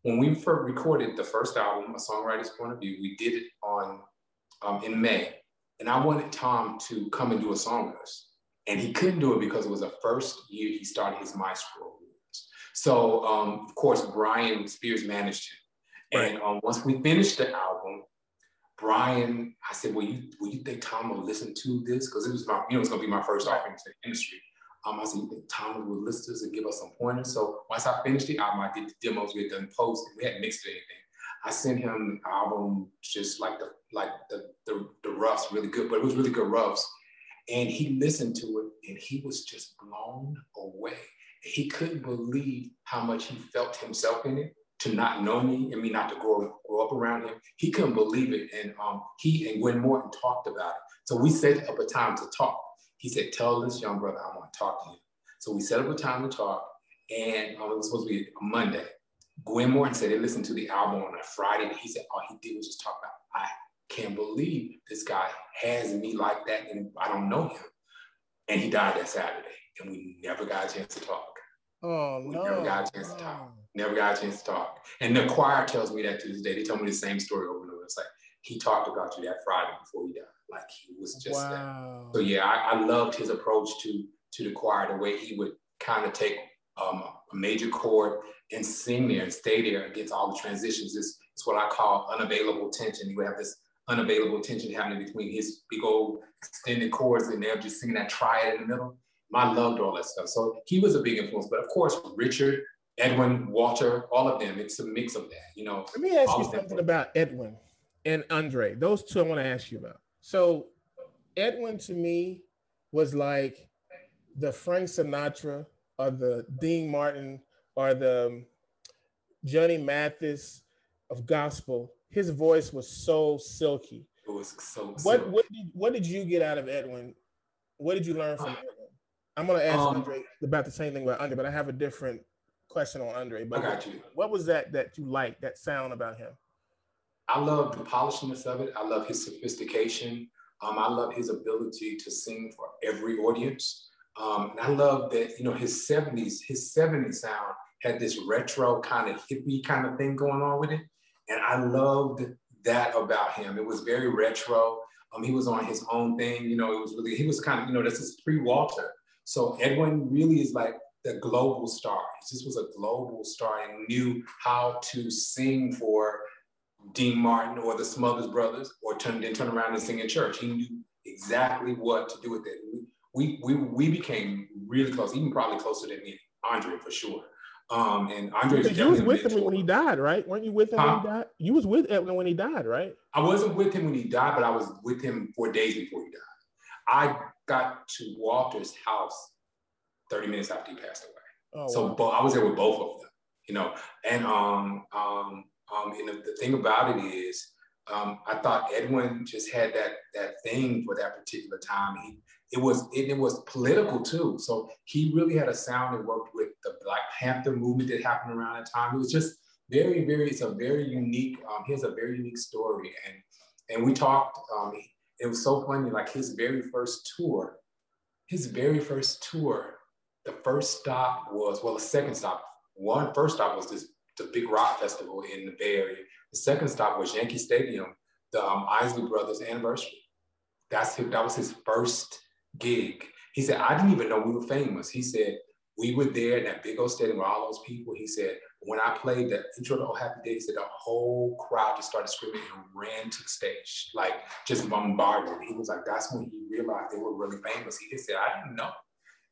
when we first recorded the first album, A Songwriter's Point of View, we did it on um, in May, and I wanted Tom to come and do a song with us, and he couldn't do it because it was the first year he started his maestro So um, of course, Brian Spears managed him, Right. and um, once we finished the album, Brian, I said, "Well, you will you think Tom will listen to this? Because it was my, you know, it's gonna be my first offering to the industry." Um, I said, you think Tom would list us and give us some pointers? So once I finished the album, I did the demos, we had done posts, and we hadn't mixed anything. I sent him the album just like the like the, the the roughs, really good, but it was really good roughs. And he listened to it and he was just blown away. He couldn't believe how much he felt himself in it to not know me and me not to grow, grow up around him. He couldn't believe it. And um, he and Gwen Morton talked about it. So we set up a time to talk. He said, Tell this young brother I want to talk to him. So we set up a time to talk, and um, it was supposed to be a Monday. Gwen Morton said they listened to the album on a Friday. He said, All he did was just talk about, I can't believe this guy has me like that, and I don't know him. And he died that Saturday, and we never got a chance to talk. Oh, we no. never got a chance to talk. Never got a chance to talk. And the choir tells me that to this day. They tell me the same story over and over. It's like, he talked about you that Friday before he died. Like he was just wow. that. So yeah, I, I, loved his approach to to the choir, the way he would kind of take um, a major chord and sing there and stay there against all the transitions. It's, it's what I call unavailable tension. You would have this unavailable tension happening between his big old extended chords and they're just singing that triad in the middle. I loved all that stuff. So he was a big influence. But of course, Richard, Edwin, Walter, all of them, it's a mix of that, you know. Let me ask you something about Edwin and Andre. Those two I want to ask you about. So Edwin to me was like the Frank Sinatra or the Dean Martin or the um, Johnny Mathis of gospel. His voice was so silky. It was so. What what did what did you get out of Edwin? What did you learn from Edwin? I'm gonna ask um, Andre about the same thing about Andre, but I have a different question on Andre. But I got you. What was that that you liked that sound about him? I love the polishness of it. I love his sophistication. Um, I love his ability to sing for every audience. Um, and I love that, you know, his 70s, his 70s sound had this retro kind of hippie kind of thing going on with it. And I loved that about him. It was very retro. Um, he was on his own thing, you know, it was really, he was kind of, you know, this is pre-Walter. So Edwin really is like the global star. He just was a global star and knew how to sing for Dean Martin or the Smothers Brothers, or turn then turn around and sing in church. He knew exactly what to do with it. We we we became really close, even probably closer than me, Andre for sure. Um, and Andre, you was with him when he died, right? Weren't you with him huh? when he died? You was with him when he died, right? I wasn't with him when he died, but I was with him four days before he died. I got to Walter's house 30 minutes after he passed away. Oh, so wow. I was there with both of them, you know. And um, um, um, and the, the thing about it is, um, I thought Edwin just had that that thing for that particular time. He it was it, it, was political too. So he really had a sound that worked with the Black Panther movement that happened around that time. It was just very very it's a very unique. Um, he has a very unique story, and and we talked. Um, it was so funny. Like his very first tour, his very first tour, the first stop was well, the second stop. One first stop was this the big rock festival in the Bay Area. The second stop was Yankee Stadium, the um, Isley Brothers anniversary. That's his, that was his first gig. He said, I didn't even know we were famous. He said, we were there in that big old stadium with all those people. He said, when I played the intro to Oh Happy Day, he said the whole crowd just started screaming and ran to the stage, like just bombarded. He was like, that's when he realized they were really famous. He just said, I didn't know.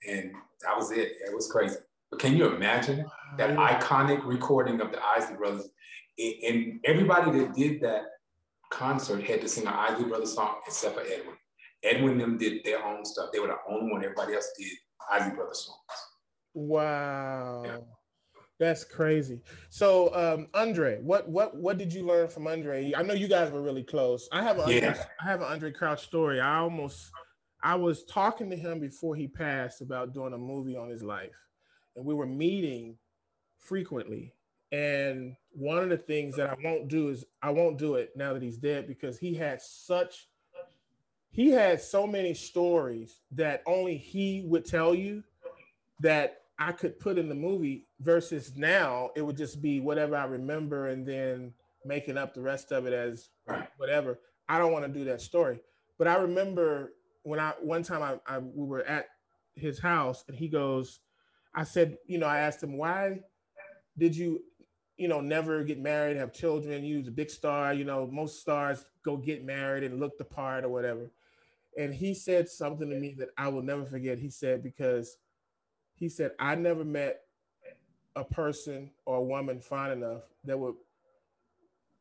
And that was it. It was crazy. But can you imagine that iconic recording of the Isley Brothers? And everybody that did that concert had to sing an Isley Brothers song except for Edwin. Edwin and them did their own stuff. They were the only one. Everybody else did Isley Brothers songs. Wow. Yeah. That's crazy. So, um, Andre, what what what did you learn from Andre? I know you guys were really close. I have a yeah. Andre, I have an Andre Crouch story. I almost I was talking to him before he passed about doing a movie on his life, and we were meeting frequently. And one of the things that I won't do is I won't do it now that he's dead because he had such he had so many stories that only he would tell you that I could put in the movie versus now it would just be whatever I remember and then making up the rest of it as whatever. I don't want to do that story. But I remember when I one time I, I we were at his house and he goes, I said, you know, I asked him, why did you, you know, never get married, have children? You was a big star, you know, most stars go get married and look the part or whatever. And he said something to me that I will never forget. He said, because he said, I never met a person or a woman fine enough that would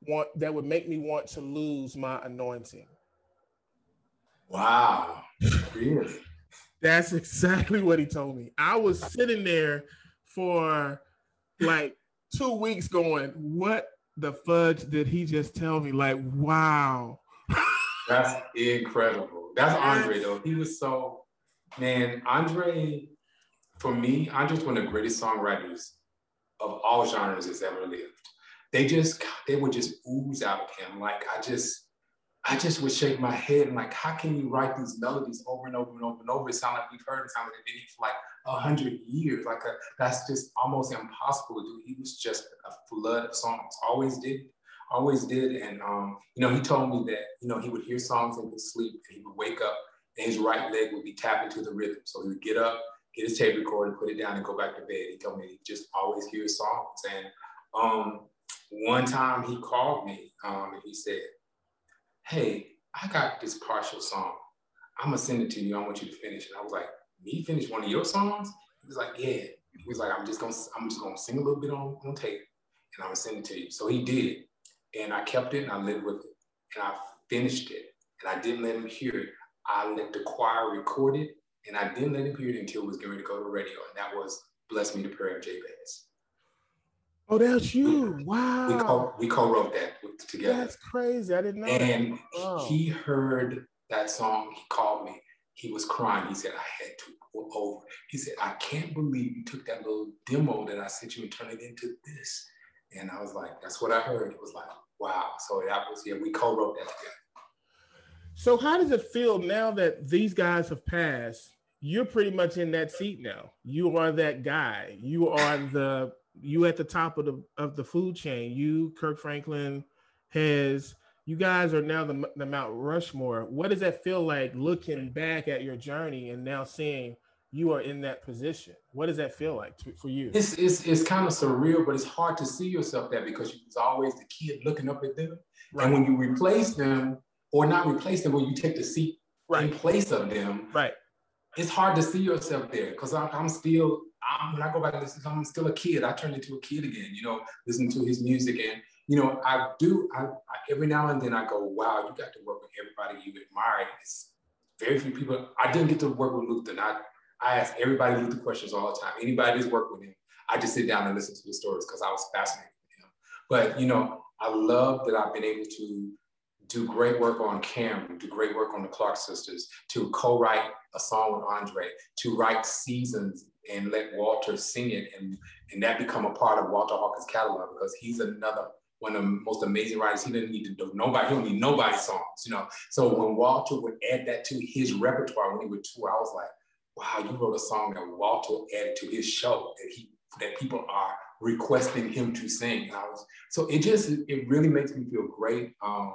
want that would make me want to lose my anointing. Wow. Really? That's exactly what he told me. I was sitting there for like two weeks going, what the fudge did he just tell me? Like, wow. That's incredible. That's Andre though. He was so man, Andre, for me, Andre's one of the greatest songwriters of all genres that's ever lived. They just they would just ooze out of him. Like I just I just would shake my head and like, how can you write these melodies over and over and over and over? It sounds like we've heard it sound like they've been for like a hundred years. Like a, that's just almost impossible to do. He was just a flood of songs. Always did, always did. And um, you know, he told me that you know he would hear songs and would sleep, and he would wake up, and his right leg would be tapping to the rhythm. So he would get up, get his tape recorder, put it down, and go back to bed. He told me he just always hear songs. And um, one time he called me um, and he said hey, I got this partial song. I'm gonna send it to you. I want you to finish. And I was like, me finish one of your songs? He was like, yeah. He was like, I'm just gonna, I'm just gonna sing a little bit on, on tape and I'm gonna send it to you. So he did. And I kept it and I lived with it. And I finished it. And I didn't let him hear it. I let the choir record it and I didn't let him hear it until it was going to go to radio. And that was Bless Me to Prayer of Jabez. Oh, that's you! Wow. We co we co-wrote that together. That's crazy. I didn't know. And he heard that song. He called me. He was crying. He said, "I had to go over." He said, "I can't believe you took that little demo that I sent you and turned it into this." And I was like, "That's what I heard." It was like, "Wow!" So that was yeah. We co-wrote that together. So how does it feel now that these guys have passed? You're pretty much in that seat now. You are that guy. You are the you at the top of the of the food chain. You, Kirk Franklin, has you guys are now the, the Mount Rushmore. What does that feel like looking back at your journey and now seeing you are in that position. What does that feel like to, for you? It's, it's it's kind of surreal, but it's hard to see yourself there because you was always the kid looking up at them. Right. And when you replace them, or not replace them, when you take the seat right. in place of them, right? It's hard to see yourself there because I'm, I'm, still. I'm, when I go back and listen, I'm still a kid. I turn into a kid again. You know, listen to his music, and you know, I do. I, I every now and then I go, "Wow, you got to work with everybody you admire." It's very few people. I didn't get to work with Luther. Not I ask everybody Luther questions all the time. Anybody who's worked with him, I just sit down and listen to the stories because I was fascinated with him. But you know, I love that I've been able to do great work on Cameron, do great work on the Clark sisters, to co-write a song with Andre, to write seasons and let Walter sing it, and and that become a part of Walter Hawkins' catalog because he's another one of the most amazing writers. He didn't need to do nobody, he don't need nobody's songs, you know. So when Walter would add that to his repertoire when he would tour, I was like, wow, you wrote a song that Walter added to his show that he that people are requesting him to sing. And I was so it just it really makes me feel great. Um,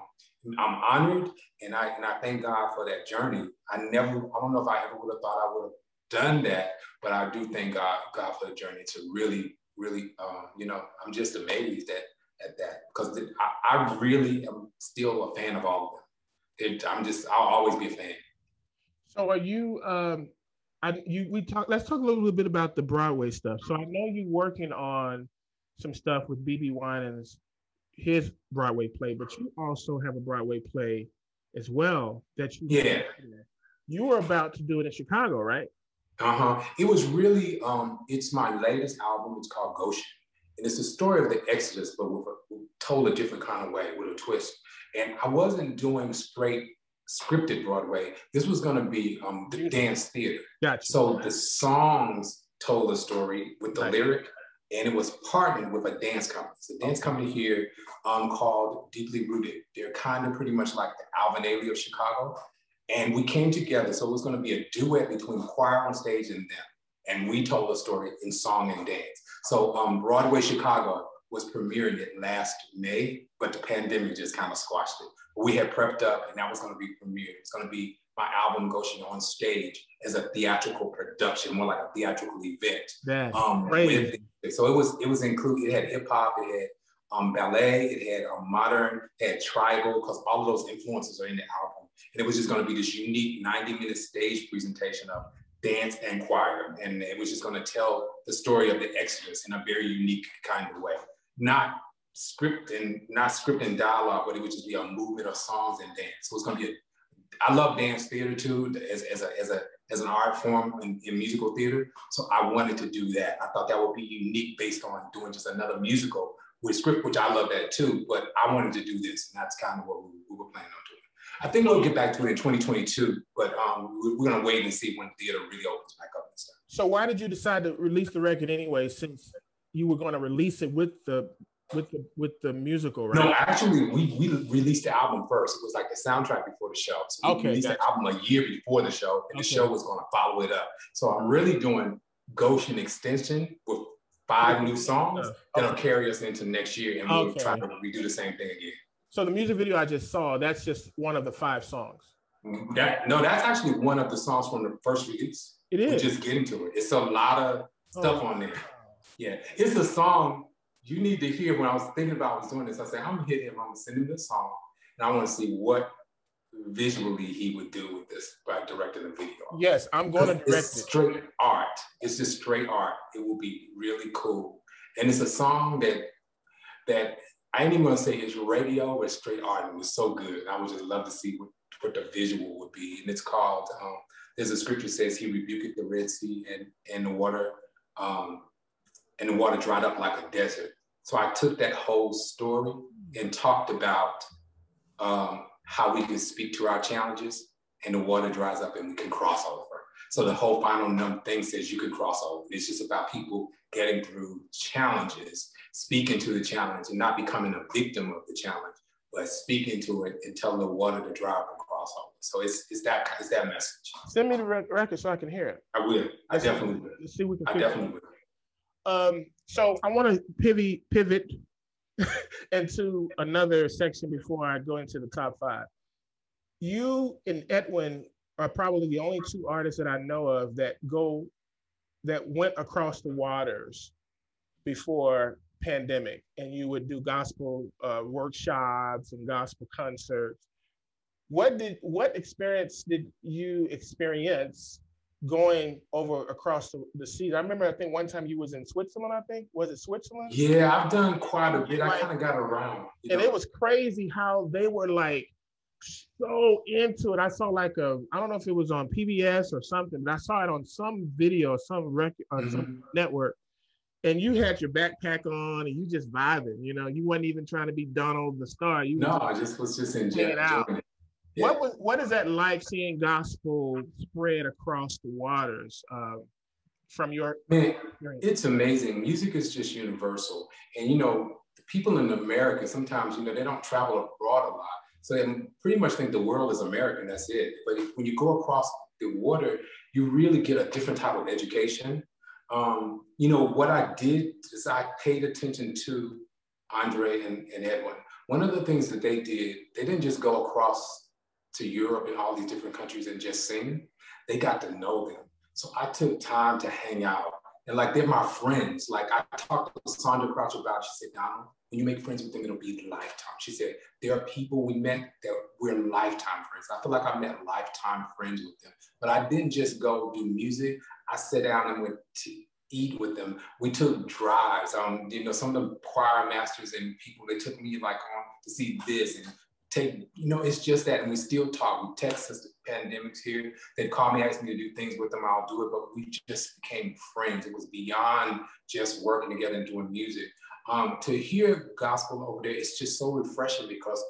I'm honored and I and I thank God for that journey. I never I don't know if I ever would have thought I would have done that, but I do thank God God for the journey to really really um, you know I'm just amazed at at that because I, I really am still a fan of all of them. It, I'm just I'll always be a fan. So are you um I you we talk. Let's talk a little bit about the Broadway stuff. So I know you're working on some stuff with BeBe Winans his Broadway play, but you also have a Broadway play as well that you yeah. You were about to do it in Chicago, right? Uh huh. It was really um. It's my latest album. It's called Goshen, and it's the story of the Exodus, but with a, told a different kind of way with a twist. And I wasn't doing straight scripted Broadway. This was going to be um, the dance theater. Gotcha. So the songs told the story with the lyric, and it was partnered with a dance company. It's a dance company here um, called Deeply Rooted. They're kind of pretty much like the Alvin Ailey of Chicago. And we came together. So it was going to be a duet between choir on stage and them. And we told the story in song and dance. So um, Broadway Chicago was premiering it last May, but the pandemic just kind of squashed it we had prepped up and that was going to be premiered. It's going to be my album Goshen on stage as a theatrical production, more like a theatrical event. That's um, crazy. With, so it was it was included. It had hip hop. It had um, ballet. It had um, modern. It had tribal because all of those influences are in the album. And it was just going to be this unique 90 minute stage presentation of dance and choir, and it was just going to tell the story of the Exodus in a very unique kind of way. Not script and not script and dialogue, but it would just be a movement of songs and dance. So it's gonna be a I love dance theater too as, as a as a as an art form in, in, musical theater. So I wanted to do that. I thought that would be unique based on doing just another musical with script, which I love that too. But I wanted to do this, and that's kind of what we, we were planning on. I think we'll get back to it in 2022, but um, we're gonna wait and see when the theater really opens back up and stuff. So why did you decide to release the record anyway, since you were going to release it with the with the with the musical, right? No, actually, we we released the album first. It was like the soundtrack before the show. So we okay, released gotcha. the album a year before the show, and okay. the show was going to follow it up. So I'm really doing Goshen extension with five new songs okay. that'll carry us into next year, and we'll try to redo the same thing again. So the music video I just saw, that's just one of the five songs. That no, that's actually one of the songs from the first release. It is. We're just getting to it. It's a lot of oh, stuff oh. on there. Yeah, it's a song you need to hear when I was thinking about I was doing this, I said, I'm gonna hit him, I'm gonna send him this song, and I want to see what visually he would do with this by directing the video. Yes, I'm going to direct it's it. Straight art. It's just straight art. It will be really cool. And it's a song that that I ain't even gonna say it's radio or straight art. It was so good. I would just love to see what, what the visual would be. And it's called um, there's a scripture says he rebuked the Red Sea and, and the water um, and the water dried up like a desert. So I took that whole story and talked about um, how we can speak to our challenges and the water dries up and we can cross over. So the whole final thing says you can cross over. It's just about people getting through challenges, speaking to the challenge and not becoming a victim of the challenge, but speaking to it and telling the water to dry across cross over. So it's, it's that it's that message. Send me the record so I can hear it. I will. I definitely will. Let's see we can I definitely will. Um, so I want to pivot pivot into another section before I go into the top five. You and Edwin are probably the only two artists that I know of that go that went across the waters before pandemic and you would do gospel uh, workshops and gospel concerts what did what experience did you experience going over across the, the seas i remember i think one time you was in switzerland i think was it switzerland yeah i've done quite a bit i kind of got around and know? it was crazy how they were like so into it. I saw like a, I don't know if it was on PBS or something, but I saw it on some video, some record, on mm-hmm. some network. And you had your backpack on, and you just vibing. You know, you wasn't even trying to be Donald the Star. You no, I just was just enjoying out. it. Yeah. What was what is that like seeing gospel spread across the waters? Uh, from your man, it's amazing. Music is just universal, and you know, people in America sometimes you know they don't travel abroad a lot so they pretty much think the world is American, that's it. But when you go across the water, you really get a different type of education. Um, you know, what I did is I paid attention to Andre and, and Edwin. One of the things that they did, they didn't just go across to Europe and all these different countries and just sing. They got to know them. So I took time to hang out. And like they're my friends. Like I talked to Sandra Crouch about, she said, Donald, when you make friends with them, it'll be lifetime. She said, there are people we met that we're lifetime friends. I feel like I met lifetime friends with them. But I didn't just go do music. I sat down and went to eat with them. We took drives. Um, you know, some of the choir masters and people, they took me like on to see this and take, you know, it's just that. And we still talk. We text since the pandemic's here. They'd call me, ask me to do things with them. I'll do it. But we just became friends. It was beyond just working together and doing music. Um, to hear gospel over there, it's just so refreshing because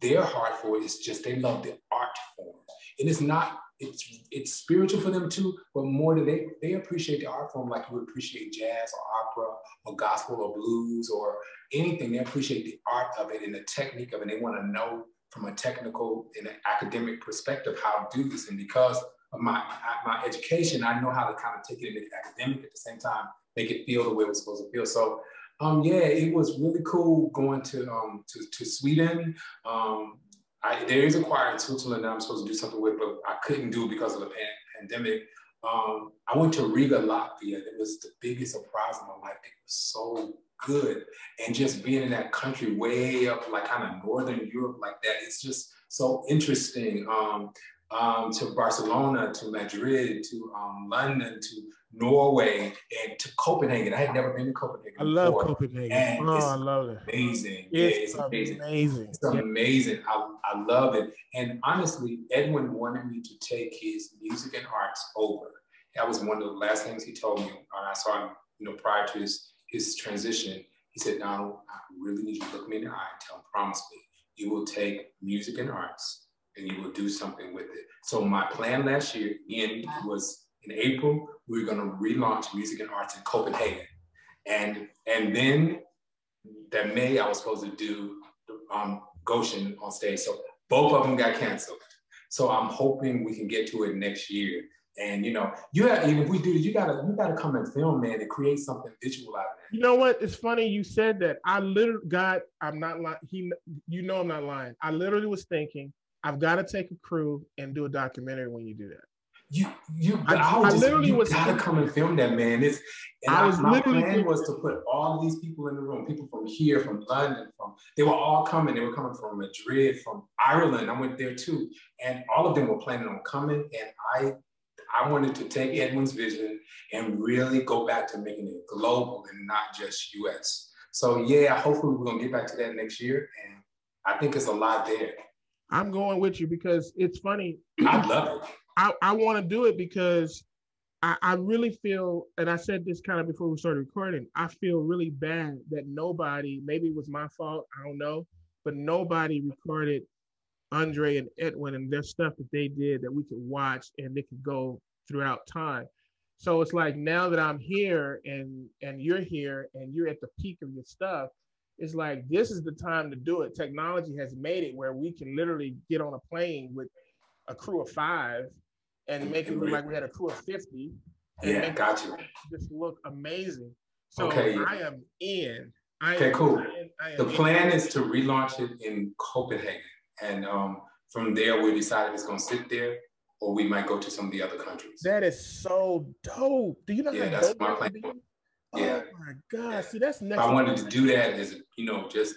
their heart for it is just they love the art form. And it's not, it's it's spiritual for them too, but more than they they appreciate the art form like you would appreciate jazz or opera or gospel or blues or anything. They appreciate the art of it and the technique of it. They want to know from a technical and an academic perspective how to do this. And because of my my education, I know how to kind of take it into the academic at the same time, make it feel the way it's supposed to feel. So um, yeah, it was really cool going to um, to, to Sweden. Um, I, there is a choir in Switzerland that I'm supposed to do something with, but I couldn't do it because of the pan- pandemic. Um, I went to Riga, Latvia. It was the biggest surprise of my life. It was so good, and just being in that country, way up like kind of northern Europe, like that, it's just so interesting. Um, um, to Barcelona, to Madrid, to um, London, to Norway, and to Copenhagen. I had never been to Copenhagen. I love before. Copenhagen. And oh, I love it. Amazing. It's, yeah, it's amazing. amazing. It's amazing. I, I love it. And honestly, Edwin wanted me to take his music and arts over. That was one of the last things he told me. Uh, I saw him, you know, prior to his his transition. He said, Donald, I really need you to look me in the eye and tell, him, promise me, you will take music and arts and you will do something with it. So my plan last year in was in April, we were gonna relaunch music and arts in Copenhagen. And and then that May I was supposed to do um, Goshen on stage. So both of them got canceled. So I'm hoping we can get to it next year. And you know, you have, if we do, you gotta you gotta come and film, man, and create something visual out of. You know what? It's funny you said that. I literally got. I'm not lying. He, you know, I'm not lying. I literally was thinking I've got to take a crew and do a documentary when you do that. You, you, I, I, I just, literally you was gotta come and film that, man. It's, and I was my plan was to put all these people in the room, people from here, from London, from they were all coming. They were coming from Madrid, from Ireland. I went there too, and all of them were planning on coming. And I, I wanted to take Edwin's vision and really go back to making it global and not just U.S. So yeah, hopefully we're gonna get back to that next year, and I think it's a lot there. I'm going with you because it's funny. I love it. I, I want to do it because I, I really feel, and I said this kind of before we started recording, I feel really bad that nobody, maybe it was my fault, I don't know, but nobody recorded Andre and Edwin and their stuff that they did that we could watch and they could go throughout time. So it's like now that I'm here and and you're here and you're at the peak of your stuff, it's like this is the time to do it. Technology has made it where we can literally get on a plane with a crew of five and make it look like we had a crew of 50. yeah, got you. Just look amazing. So okay. I am in. I okay, am cool. In, the plan in. is to relaunch it in Copenhagen. And um, from there, we decided it's going to sit there or we might go to some of the other countries. That is so dope. Do you know yeah, how that's dope my plan. would? Yeah. Oh my God. See, that's next. I wanted to do that as you know, just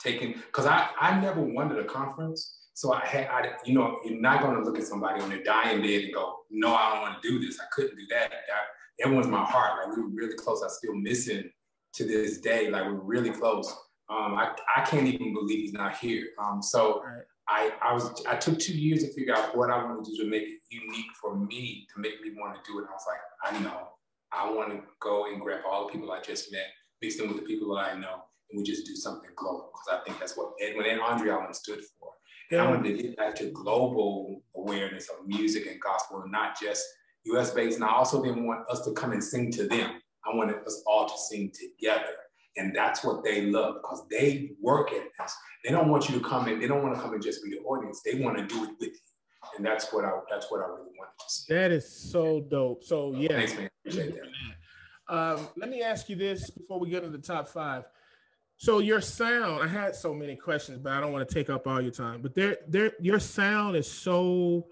taking because I I never wanted a conference. So I had I you know, you're not gonna look at somebody on their dying bed and go, no, I don't want to do this. I couldn't do that. that everyone's my heart. Like we were really close. I still miss him to this day. Like we're really close. Um, I, I can't even believe he's not here. Um, so Right. I, I was I took two years to figure out what I wanted to do to make it unique for me to make me want to do it. And I was like, I know I want to go and grab all the people I just met, mix them with the people that I know, and we just do something global. Because I think that's what Edwin and Andre Allen stood for. And I wanted to get back to global awareness of music and gospel, and not just US based. And I also didn't want us to come and sing to them. I wanted us all to sing together. And that's what they love because they work at this. They don't want you to come in, they don't want to come and just be the audience. They want to do it with you. And that's what I that's what I really wanted to see. That is so dope. So yeah. Thanks, man. Appreciate that. Um, let me ask you this before we get into the top five. So your sound, I had so many questions, but I don't want to take up all your time. But there, there, your sound is so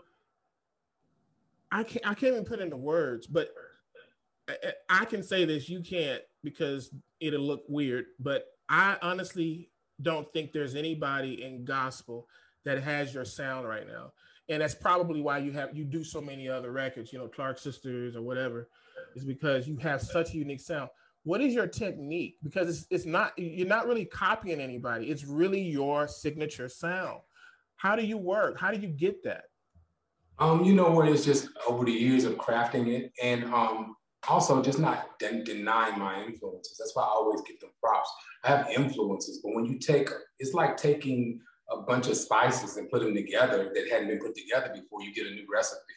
I can't I can't even put into words, but I, I can say this, you can't because it'll look weird. But I honestly don't think there's anybody in gospel that has your sound right now. And that's probably why you have you do so many other records, you know, Clark Sisters or whatever, is because you have such a unique sound. What is your technique? Because it's it's not you're not really copying anybody. It's really your signature sound. How do you work? How do you get that? Um, you know what? It's just over the years of crafting it, and um, also just not de- denying my influences. That's why I always get the props. I have influences, but when you take, it's like taking a bunch of spices and put them together that hadn't been put together before. You get a new recipe,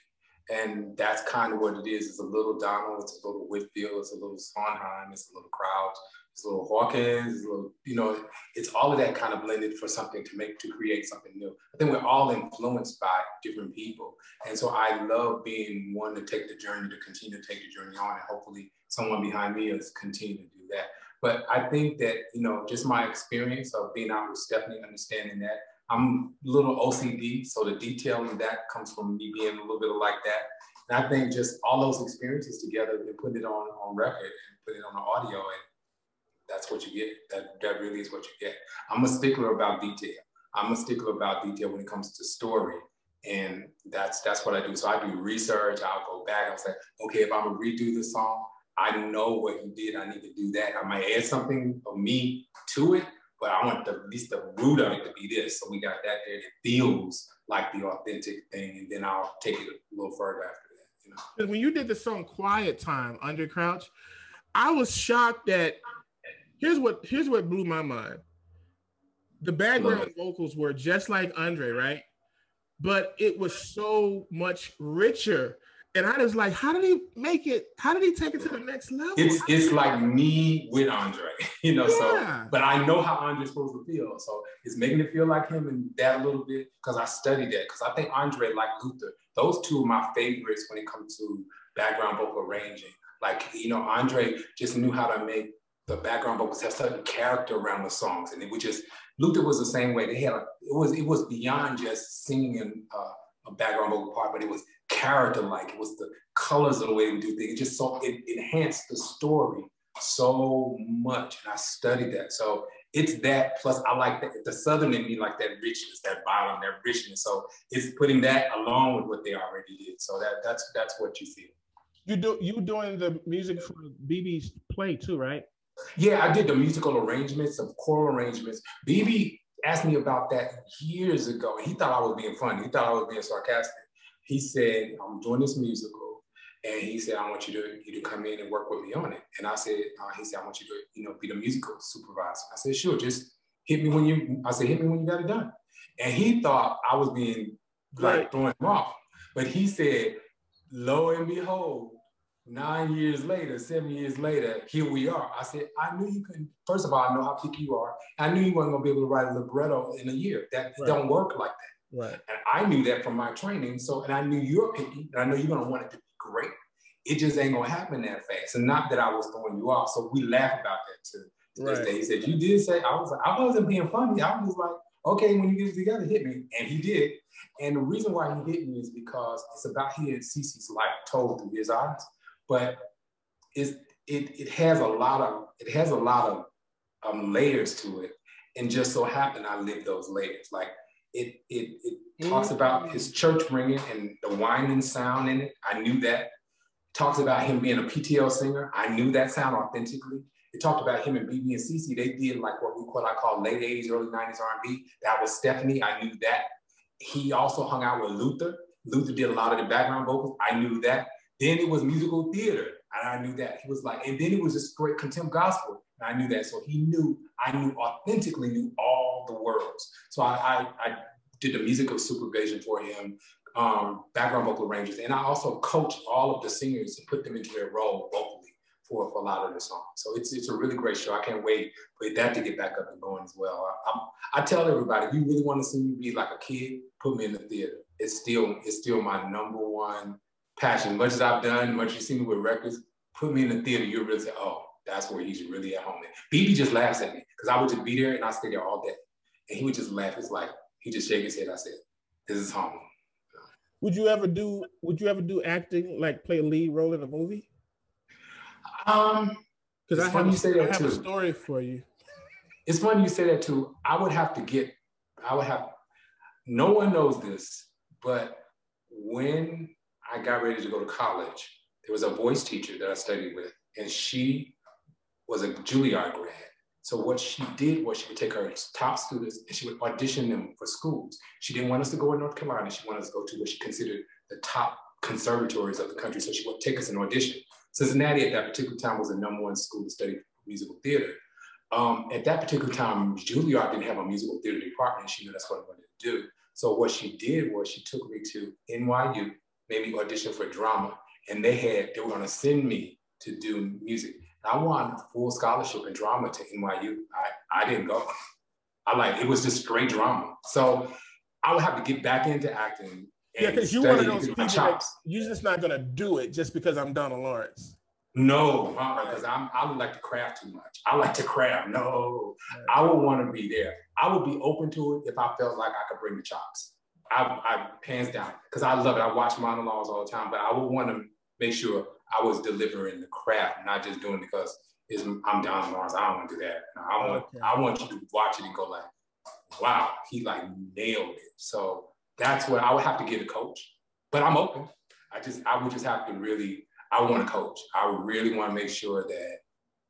and that's kind of what it is. It's a little Donald, it's a little Whitfield, it's a little Sondheim, it's a little Crouch, it's a little Hawkins, it's a little, you know, it's all of that kind of blended for something to make to create something new. I think we're all influenced by different people. And so I love being one to take the journey, to continue to take the journey on, and hopefully someone behind me is continue to do that. But I think that, you know, just my experience of being out with Stephanie, understanding that I'm a little OCD, so the detail in that comes from me being a little bit like that. And I think just all those experiences together and put it on, on record and put it on the audio, and that's what you get. That, that really is what you get. I'm a stickler about detail. I'm a stickler about detail when it comes to story. And that's that's what I do. So I do research. I'll go back. I'll say, okay, if I'm gonna redo this song, I know what he did. I need to do that. I might add something of me to it, but I want the, at least the root of it to be this. So we got that there. It feels like the authentic thing, and then I'll take it a little further after that. You know? when you did the song Quiet Time Andre Crouch, I was shocked that here's what here's what blew my mind. The background vocals were just like Andre, right? But it was so much richer. And I was like, how did he make it? How did he take it to the next level? It's it's like me with Andre, you know. Yeah. So, but I know how Andre's supposed to feel, so it's making it feel like him and that little bit because I studied that. Because I think Andre, like Luther, those two are my favorites when it comes to background vocal arranging. Like you know, Andre just knew how to make the background vocals have certain character around the songs, and it was just Luther was the same way. They had a, it was it was beyond just singing uh, a background vocal part, but it was character like. It was the colors of the way they do things. It just so it enhanced the story so much, and I studied that. So it's that plus I like that the southern in me like that richness, that volume, that richness. So it's putting that along with what they already did. So that that's that's what you feel. You do you doing the music for BeBe's play too, right? Yeah, I did the musical arrangements, some choral arrangements. BB asked me about that years ago, and he thought I was being funny. He thought I was being sarcastic. He said, "I'm doing this musical," and he said, "I want you to you to come in and work with me on it." And I said, uh, "He said, I want you to you know be the musical supervisor." I said, "Sure, just hit me when you." I said, "Hit me when you got it done." And he thought I was being like Right. throwing him off, but he said, "Lo and behold." Nine years later, seven years later, here we are. I said, I knew you couldn't. First of all, I know how picky you are. I knew you weren't gonna be able to write a libretto in a year. That Right. don't work like that. Right. And I knew that from my training. So, and I knew you're picky, and I know you're gonna want it to be great. It just ain't gonna happen that fast. And not that I was throwing you off. So we laugh about that too. To Right. this day, he said, "You did say I was. I wasn't being funny. I was like, okay, when you get it together, hit me. And he did. And the reason why he hit me is because it's about he and CeCe's life told through his eyes. But it, it, it has a lot of it has a lot of um, layers to it. And just so happened I lived those layers. Like it it it talks mm-hmm. about his church ringing and the whining sound in it. I knew that. Talks about him being a PTL singer. I knew that sound authentically. It talked about him and BeBe and CeCe. They did like what we what I call late 80s, early 90s R&B. That was Stephanie. I knew that. He also hung out with Luther. Luther did a lot of the background vocals. I knew that. Then it was musical theater. And I knew that. He was like, and then it was just straight contempt gospel. And I knew that. So he knew, I knew authentically knew all the worlds. So I, I, I did the musical supervision for him, um, background vocal arrangements. And I also coached all of the singers to put them into their role vocally for, for a lot of the songs. So it's, it's a really great show. I can't wait for that to get back up and going as well. I, I, I tell everybody, if you really want to see me be like a kid, put me in the theater. It's still, it's still my number one passion. Much as I've done, much you see me with records, put me in the theater, you'll really say, oh, that's where he's really at home. BeBe just laughs at me because I would just be there and I stay there all day. And he would just laugh. It's like, he just shake his head. I said, this is home. Would you ever do, would you ever do acting, like play a lead role in a movie? Um, because I have, you say that I have too. a story for you. It's funny you say that too. I would have to get, I would have, no one knows this, but when I got ready to go to college, there was a voice teacher that I studied with, and she was a Juilliard grad. So what she did was she would take her top students and she would audition them for schools. She didn't want us to go in North Carolina. She wanted us to go to what she considered the top conservatories of the country. So she would take us an audition. Cincinnati at that particular time was the number one school to study musical theater. Um, at that particular time, Juilliard didn't have a musical theater department. She knew that's what I wanted to do. So what she did was she took me to NYU, made me audition for drama, and they had they were going to send me to do music. I won a full scholarship in drama to NYU. I, I didn't go. I like it was just straight drama. So I would have to get back into acting yeah, because you're one of those people that you're just not gonna do it just because I'm Donald Lawrence. No, because uh, I'm I would like to craft too much. I like to craft. No, I would want to be there. I would be open to it if I felt like I could bring the chops. I, I hands down because I love it. I watch monologues all the time, but I would want to make sure I was delivering the craft, not just doing it because it's, I'm Donald Lawrence. I don't want to do that. No, I want okay. I want you to watch it and go like, wow, he like nailed it. So that's what I would have to get a coach. But I'm open. I just I would just have to really I want to coach. I would really want to make sure that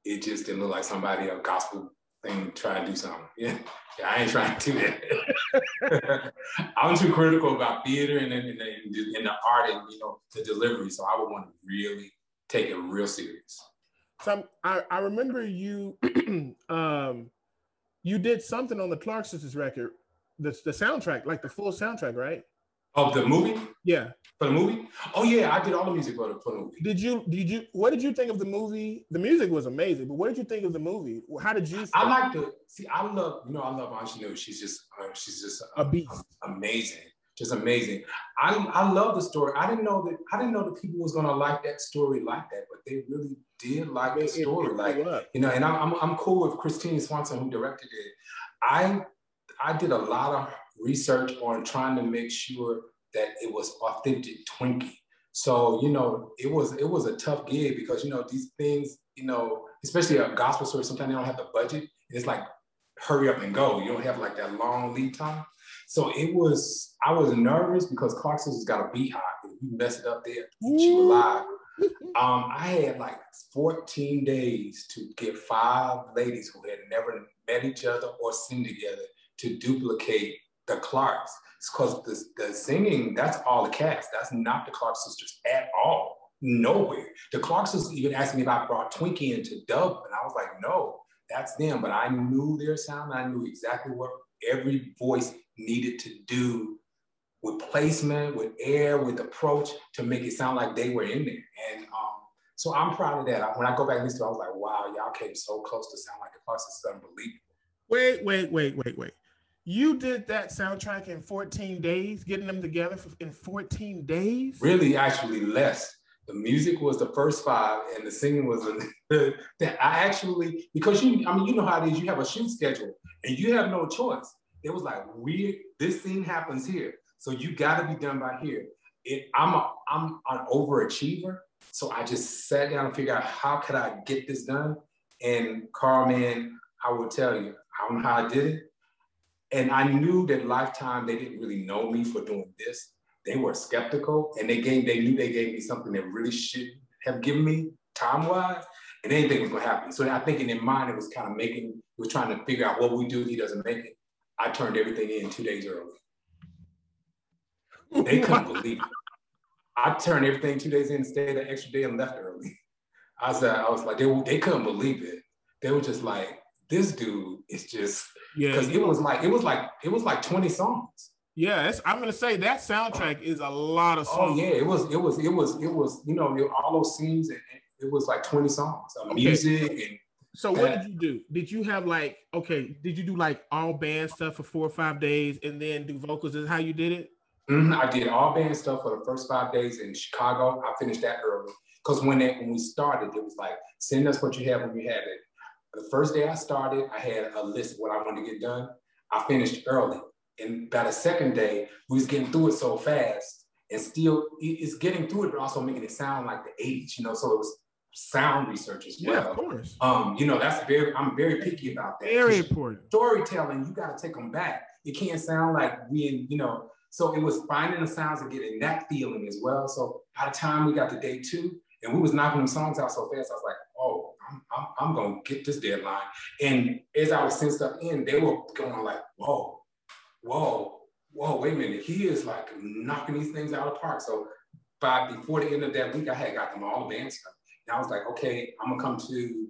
it just didn't look like somebody a gospel thing trying to do something. Yeah, yeah I ain't trying to do that. I'm too critical about theater and, and, and, and the art and you know the delivery. So I would want to really take it real serious. So I, I remember you um, you did something on the Clark Sisters record the the soundtrack, like the full soundtrack, right? Of the movie? Yeah. For the movie? Oh yeah, I did all the music for the, for the movie. Did you did you what did you think of the movie? The music was amazing, but what did you think of the movie? How did you I like to see I love, you know, I love Aunjanue. She's just uh, she's just a beast. amazing. Just amazing. I, I love the story. I didn't know that I didn't know that people was gonna like that story like that, but they really did like the story. It, it, like you know, and I'm, I'm I'm cool with Christine Swanson who directed it. I I did a lot of research on trying to make sure that it was authentic Twinkie. So, you know, it was it was a tough gig because you know these things, you know, especially a gospel story, sometimes they don't have the budget. It's like hurry up and go. You don't have like that long lead time. So it was, I was nervous because Clark Sisters got a beehive. If you mess it up there, she was live. Um, I had like 14 days to get five ladies who had never met each other or seen together to duplicate the Clarks. It's because the, the singing, that's all the cast. That's not the Clark sisters at all. Nowhere. The Clark sisters even asked me if I brought Twinkie into dub, and I was like, no, that's them. But I knew their sound. I knew exactly what every voice needed to do with placement, with air, with approach to make it sound like they were in there. And um, so I'm proud of that. When I go back and listen to it, I was like, wow, y'all came so close to sound like the Clark sisters. Unbelievable. Wait, wait, wait, wait, wait. You did that soundtrack in 14 days, getting them together in 14 days? Really, actually less. The music was the first five, and the singing was the, that I actually because you I mean you know how it is. You have a shoot schedule, and you have no choice. It was like we this scene happens here, so you got to be done by here. It, I'm a I'm an overachiever, so I just sat down and figured out how could I get this done. And Carl, man, I will tell you, I don't know how I did it. And I knew that Lifetime, they didn't really know me for doing this. They were skeptical and they gave, they knew they gave me something that really should have given me time-wise, and anything was gonna happen. So I think in their mind, it was kind of making, it was trying to figure out what we do if he doesn't make it. I turned everything in two days early. They couldn't believe it. I turned everything two days in, stayed an extra day and left early. I was, uh, I was like, they, they couldn't believe it. They were just like, this dude is just, yeah. Because it was like, it was like, it was like 20 songs. Yeah, I'm gonna say that soundtrack is a lot of songs. Oh yeah, it was, it was, it was, it was, you know, all those scenes, and it was like 20 songs of okay. music and so what did you do? Did you have like okay? Did you do like all band stuff for four or five days and then do vocals? Is how you did it? Mm-hmm. I did all band stuff for the first five days in Chicago. I finished that early because when it, when we started, it was like send us what you have when you have it. The first day I started, I had a list of what I wanted to get done. I finished early, and by the second day, we was getting through it so fast, and still it's getting through it, but also making it sound like the '80s, you know. So it was sound research as well. Yeah, of course. Um, you know, that's very. I'm very picky about that. Very important. Storytelling, you got to take them back. It can't sound like we, you know. So it was finding the sounds and getting that feeling as well. So by the time we got to day two, and we was knocking them songs out so fast, I was like, I'm, I'm, gonna get this deadline. And as I was sending stuff in, they were going like, whoa, whoa, whoa, wait a minute. He is like knocking these things out of the park. So by before the end of that week, I had got them all stuff. And I was like, okay, I'm gonna come to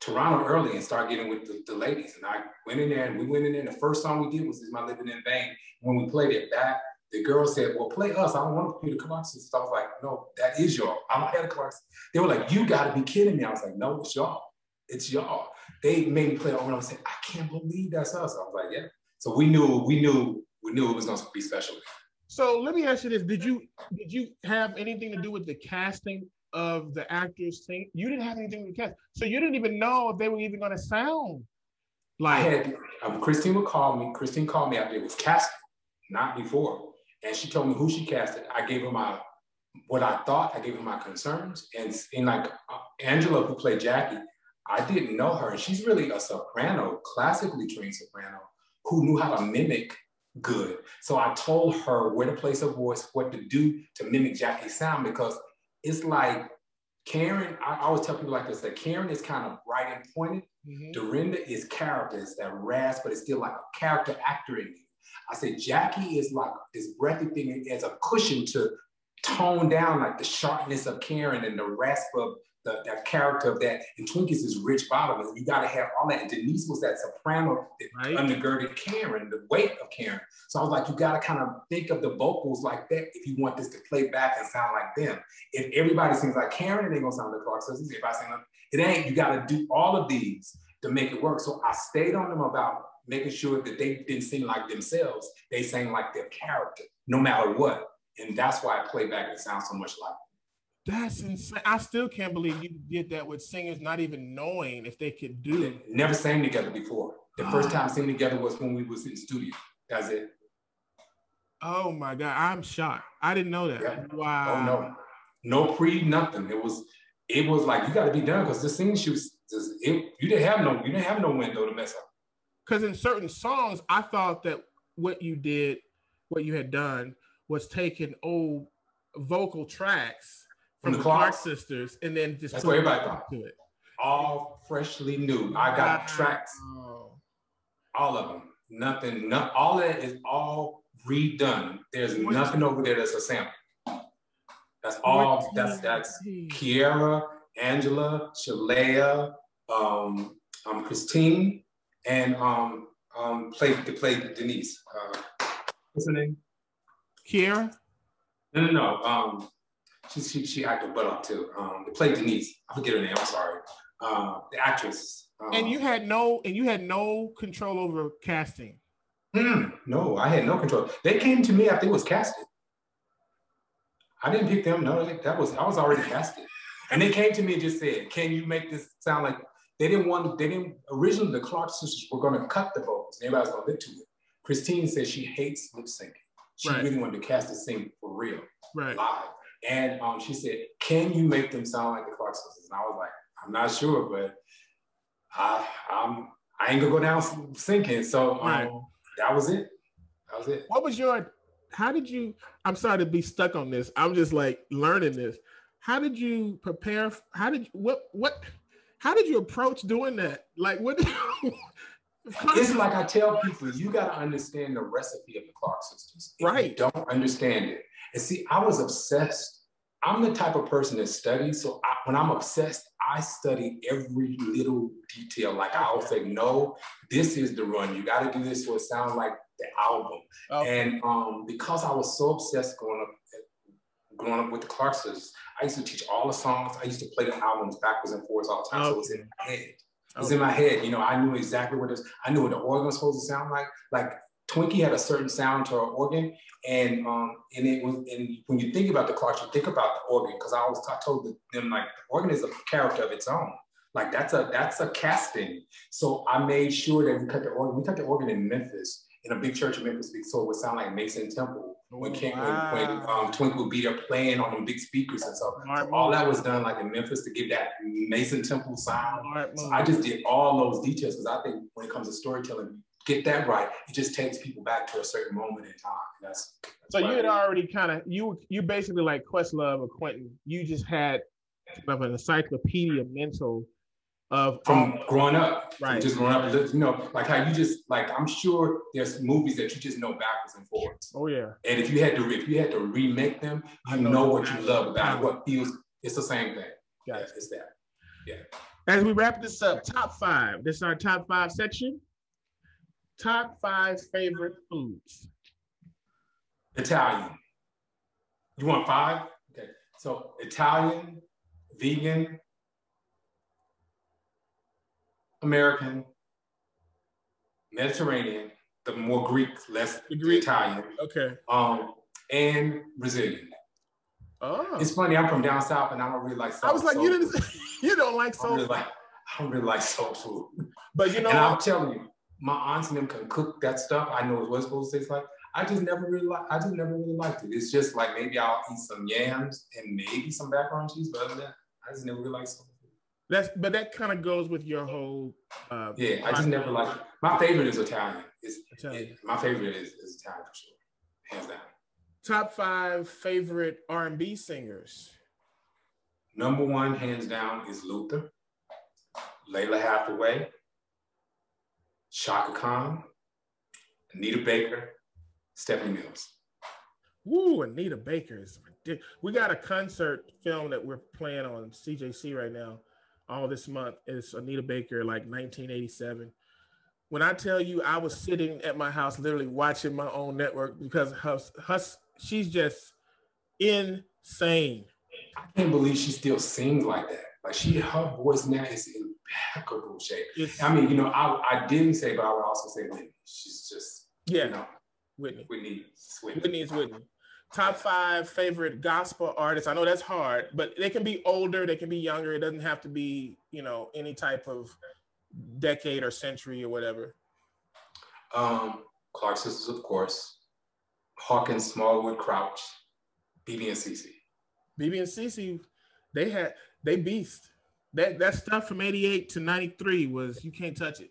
Toronto early and start getting with the, the, ladies. And I went in there and we went in there. And the first song we did was Is My Living in Vain. When we played it back, the girl said, Well, play us. I don't want you to play the. So I was like, No, that is y'all. I don't have the They were like, You gotta be kidding me. I was like, No, it's y'all. It's y'all. They made me play it over and I said, I can't believe that's us. I was like, Yeah. So we knew, we knew, we knew it was gonna be special. So let me ask you this: Did you did you have anything to do with the casting of the actors sing. You didn't have anything to cast, so you didn't even know if they were even going to sound like. I had um, Christine would call me. Christine called me after it was casting, not before, and she told me who she casted. I gave her my what I thought. I gave her my concerns, and in like uh, Angela, who played Jackie, I didn't know her, and she's really a soprano, classically trained soprano, who knew how to mimic good. So I told her where to place her voice, what to do to mimic Jackie's sound, because it's like Karen, I always tell people like this that Karen is kind of bright and pointed. Mm-hmm. Dorinda is character, it's that rasp, but it's still like a character actor in you. I said Jackie is like this breathy thing as a cushion to tone down like the sharpness of Karen and the rasp of the, that character of that. And Twinkies is rich bottom. And you got to have all that. And Denise was that soprano that right. undergirded Karen, the weight of Karen. So I was like, you got to kind of think of the vocals like that if you want this to play back and sound like them. If everybody sings like Karen, it ain't gonna sound like Clark Sisters. If I sing like, it ain't, you got to do all of these to make it work. So I stayed on them about making sure that they didn't sing like themselves. They sang like their character, no matter what. And that's why I play back and sounds so much like that's insane. I still can't believe you did that with singers not even knowing if they could do it. Never sang together before. The oh. first ah. time singing together was when we was in studio. That's it. Oh my God. I'm shocked. I didn't know that. Yeah. Wow. Oh no. No pre nothing. It was it was like you gotta be done because the singing shoots just it, you didn't have no you didn't have no window to mess up. Because in certain songs, I thought that what you did, what you had done was taking old vocal tracks from, the Clark, Clark sisters, and then just that's what everybody thought to it. All freshly new. I got wow. tracks, all of them. Nothing. Not all that is all redone. There's what nothing over there that's a sample. That's all. That's that's Kierra, Angela, Sheléa, um, um, Christine, and um, um, played to play Denise. Uh, what's her name? Kierra. No, no, no. Um, she she, she acted butt off too. Um, they played Denise. I forget her name. I'm sorry. Uh, the actress. Um, and you had no and you had no control over casting. Hmm, no, I had no control. They came to me after it was casted. I didn't pick them. No, that was I was already casted. And they came to me and just said, "Can you make this sound like?" They didn't want. They didn't originally. The Clark sisters were going to cut the vocals. And everybody was going to lip to it. Christine says she hates lip syncing. She Right. really wanted to cast a sing for real, Right. live. And um, she said, "Can you make them sound like the Clark sisters?" And I was like, "I'm not sure, but I, I'm, I ain't gonna go down sinking." So um, Right. that was it. That was it. What was your? How did you? I'm sorry to be stuck on this. I'm just like learning this. How did you prepare? How did you what what? How did you approach doing that? Like what? It's like I tell people, you got to understand the recipe of the Clark sisters. If Right. You don't understand it. And see, I was obsessed. I'm the type of person that studies. So I, when I'm obsessed, I study every little detail. Like I'll say, no, this is the run. You got to do this so it sounds like the album. Okay. And um, because I was so obsessed growing up, growing up with the Clark sisters, I used to teach all the songs. I used to play the albums backwards and forwards all the time. So it was in my head. It was in my head. You know, I knew exactly what it was. I knew what the organ was supposed to sound like. Like Twinkie had a certain sound to her organ, and um, and it was. And when you think about the Clarks, you think about the organ because I always I told them like the organ is a character of its own. Like that's a that's a casting. So I made sure that we cut the organ. We cut the organ in Memphis in a big church in Memphis, so it would sound like Mason Temple when King when, when um, Twinkie would be there playing on them big speakers and stuff. Smart So all that was done like in Memphis to give that Mason Temple sound. Smart So move. I just did all those details because I think when it comes to storytelling, get that right, it just takes people back to a certain moment in time. And that's, that's So you had already kind of you you basically like Questlove or Quentin. You just had of an encyclopedia mental of um, from growing up, Right. just growing up, you know, like how you just like I'm sure there's movies that you just know backwards and forwards. oh yeah And if you had to if you had to remake them, I you know know, what you love about it, what feels. It's the same thing. Gotcha. Yeah, it's that. Yeah. As we wrap this up, top five. This is our top five section. Top five favorite foods. Italian. You want five? Okay. So Italian, vegan, American, Mediterranean, the more Greek, less Greek. Italian, Okay. um, and Brazilian. Oh, It's funny, I'm from down south and I don't really like soul. I was like, soul you didn't. food. You don't like I don't really like, I don't really like soul food. but you know, and I'm telling you, my aunts and them can cook that stuff. I know what it's supposed to taste like. I just never really like. I just never really liked it. It's just like maybe I'll eat some yams and maybe some macaroni cheese, but other than that, I just never really liked soul. That's but that kind of goes with your whole. Uh, Yeah, I just never like. My favorite is Italian. It's, Italian. my favorite is, is Italian for sure, hands down. Top five favorite R and B singers. Number one, hands down, is Luther, Lalah Hathaway, Chaka Khan, Anita Baker, Stephanie Mills. Woo, Anita Baker is ridiculous. We got a concert film that we're playing on CJC right now, all this month. It's Anita Baker, like 1987. When I tell you, I was sitting at my house, literally watching my own network because her, her she's just insane. I can't believe she still sings like that. Like she, her voice now is impeccable shape. It's, I mean, you know, I, I didn't say, but I would also say Whitney. She's just, yeah, you know, Whitney. Whitney. Whitney. Whitney is Whitney. Top five favorite gospel artists. I know that's hard, but they can be older, they can be younger. It doesn't have to be, you know, any type of decade or century or whatever. Um, Clark Sisters, of course. Hawkins, Smallwood, Crouch, BeBe and CeCe. BeBe and CeCe, they had they beast. That that stuff from 88 to 93 was you can't touch it.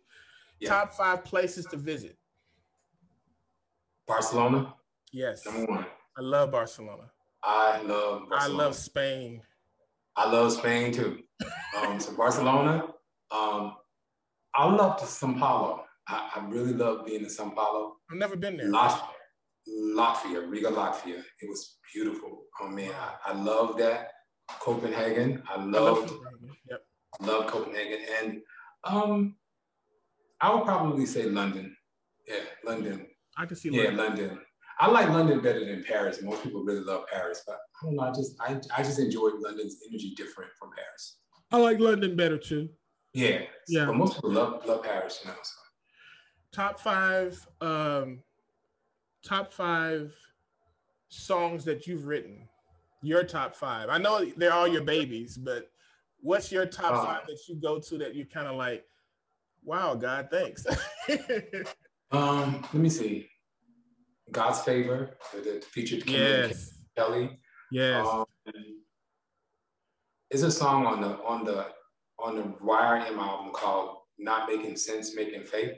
Yeah. Top five places to visit. Barcelona, Yes. number one. I love Barcelona. I love I love Spain. I love Spain too. Um, so Barcelona. Um, I love to Sao Paulo. I, I really love being in Sao Paulo. I've never been there. Lat- Latvia, Riga, Latvia. It was beautiful. Oh man, I, I love that. Copenhagen. I I love love Copenhagen. Yep. love Copenhagen, and um, I would probably say London. Yeah, London. I can see Yeah, London. London. I like London better than Paris. Most people really love Paris, but I don't know. I just I, I just enjoy London's energy different from Paris. I like London better too. Yeah, Yeah. But most people love love Paris, you know. So. top five um top five songs that you've written your top five i know they're all your babies but what's your top Uh, five that you go to that you're kind of like wow god thanks Um, let me see. God's favor, the, the featured yes. Kelly. Yes. Um, it's a song on the on the on the YRM album called "Not Making Sense, Making Faith."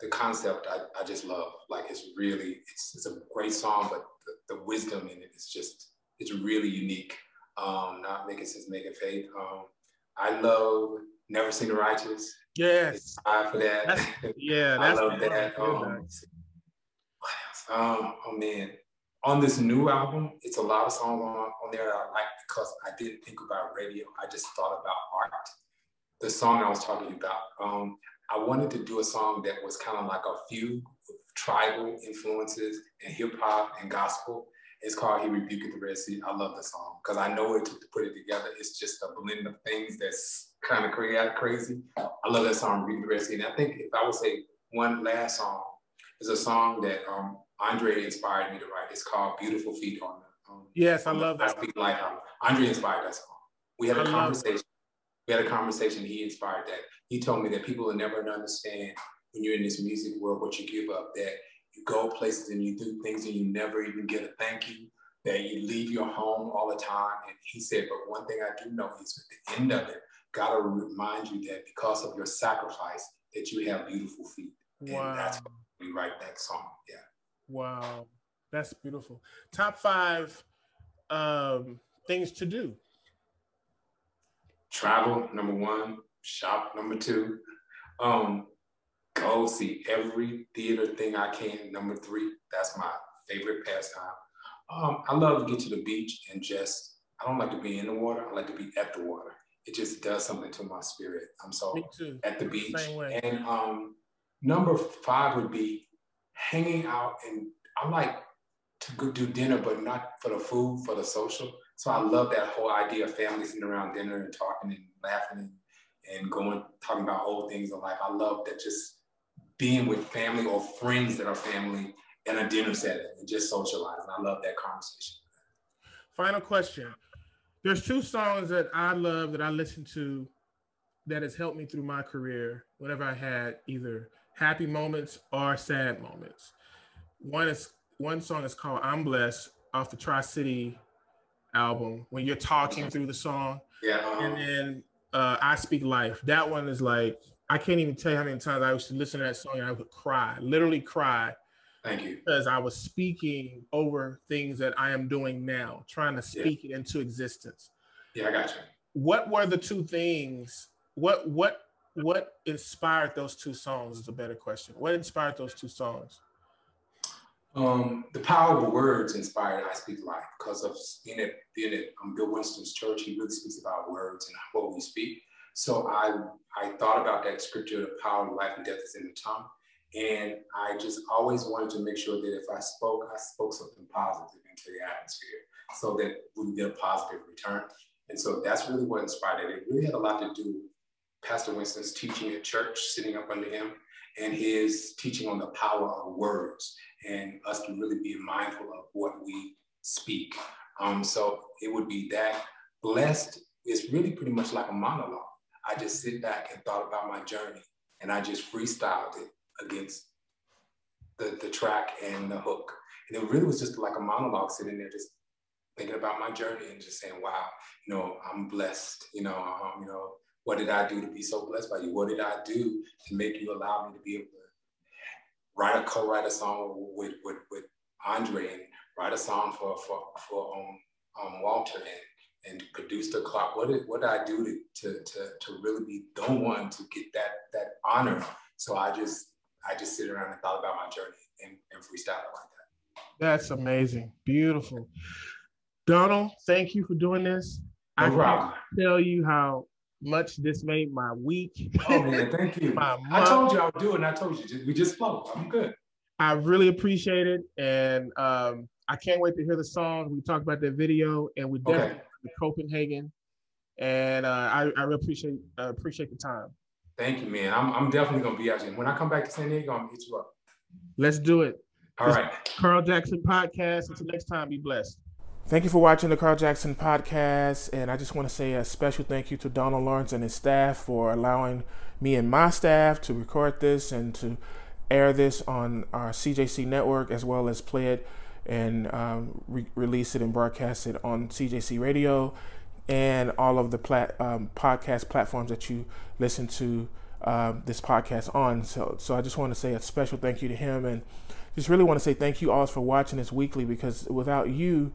The concept I, I just love. Like it's really it's it's a great song, but the, the wisdom in it is just it's really unique. Um, not making sense, making faith. Um, I love Never Seen the Righteous. Yes. I for that. That's, yeah, I that's love that. Um? Um, oh man, on this new album, it's a lot of songs on, on there that I like because I didn't think about radio. I just thought about art. The song I was talking about, um, I wanted to do a song that was kind of like a few tribal influences and hip hop and gospel. It's called He Rebuked the Red Sea. I love the song because I know it to put it together. It's just a blend of things that's kind of crazy. I love that song, Rebuke the Red Sea. And I think if I would say one last song, is a song that um, Andre inspired me to write. It's called Beautiful Feet on the. Um, yes, I love that. I speak life. Andre inspired that song. We had a I conversation. We had a conversation. He inspired that. He told me that people will never understand when you're in this music world what you give up. That you go places and you do things and you never even get a thank you. That you leave your home all the time. And he said, but one thing I do know is at the end of it, God will remind you that because of your sacrifice, that you have beautiful feet. Wow. And that's why we write that song. Yeah. Wow. That's beautiful. Top five um, things to do. Travel, number one. Shop, number two. Um, go see every theater thing I can. Number three, that's my favorite pastime. Um, I love to get to the beach and just, I don't like to be in the water. I like to be at the water. It just does something to my spirit. I'm so at the beach. And um, number five would be hanging out. And I like to go do dinner, but not for the food, for the social. So I love that whole idea of family sitting around dinner and talking and laughing and, and going, talking about old things in life. I love that just being with family or friends that are family in a dinner setting and just socializing. I love that conversation. Final question. There's two songs that I love that I listen to that has helped me through my career whenever I had either happy moments or sad moments. One is one song is called I'm Blessed off the Tri City album when you're talking through the song. Yeah. And then uh, I Speak Life. That one is like I can't even tell you how many times I used to listen to that song and I would cry, literally cry. Thank you. Because I was speaking over things that I am doing now, trying to speak yeah. it into existence. Yeah, I got you. What were the two things? What what what inspired those two songs is a better question. What inspired those two songs? Um, the power of words inspired I Speak Life because of being at, being at um, Bill Winston's church. He really speaks about words and what we speak. So I, I thought about that scripture, the power of life and death is in the tongue. And I just always wanted to make sure that if I spoke, I spoke something positive into the atmosphere so that we get a positive return. And so that's really what inspired it. It really had a lot to do Pastor Winston's teaching at church, sitting up under him, and his teaching on the power of words and us to really be mindful of what we speak. Um, so it would be that blessed is really pretty much like a monologue. I just sit back and thought about my journey and I just freestyled it against the, the track and the hook. And it really was just like a monologue sitting there, just thinking about my journey and just saying, wow, you know, I'm blessed, you know, um, you know, what did I do to be so blessed by you? What did I do to make you allow me to be able to write a co-write a song with, with, with Andre and write a song for, for, for um, um, Walter and, and produce the clock? What did, what did I do to, to, to, to really be the one to get that, that honor? So I just, I just sit around and thought about my journey and, and freestyle like that. That's amazing. Beautiful. Donald, thank you for doing this. No I problem. can't tell you how much this made my week. Oh man, thank you. I told you I would do it, and I told you we just flow. I'm good. I really appreciate it, and um, I can't wait to hear the song. We talked about that video, and we definitely okay. Copenhagen, and uh, I, I really appreciate uh, appreciate the time. Thank you, man. I'm, I'm definitely gonna be out here. When I come back to San Diego, I'm gonna hit you up. Let's do it. All right. Carl Jackson podcast. Until next time, be blessed. Thank you for watching the Carl Jackson podcast. And I just want to say a special thank you to Donald Lawrence and his staff for allowing me and my staff to record this and to air this on our CJC network as well as play it and um, re- release it and broadcast it on CJC Radio and all of the plat- um, podcast platforms that you listen to uh, this podcast on. So, so I just want to say a special thank you to him and just really want to say thank you all for watching this weekly because without you,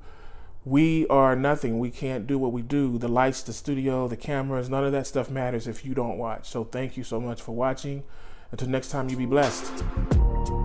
we are nothing. We can't do what we do. The lights, the studio, the cameras, none of that stuff matters if you don't watch. So thank you so much for watching. Until next time, you be blessed.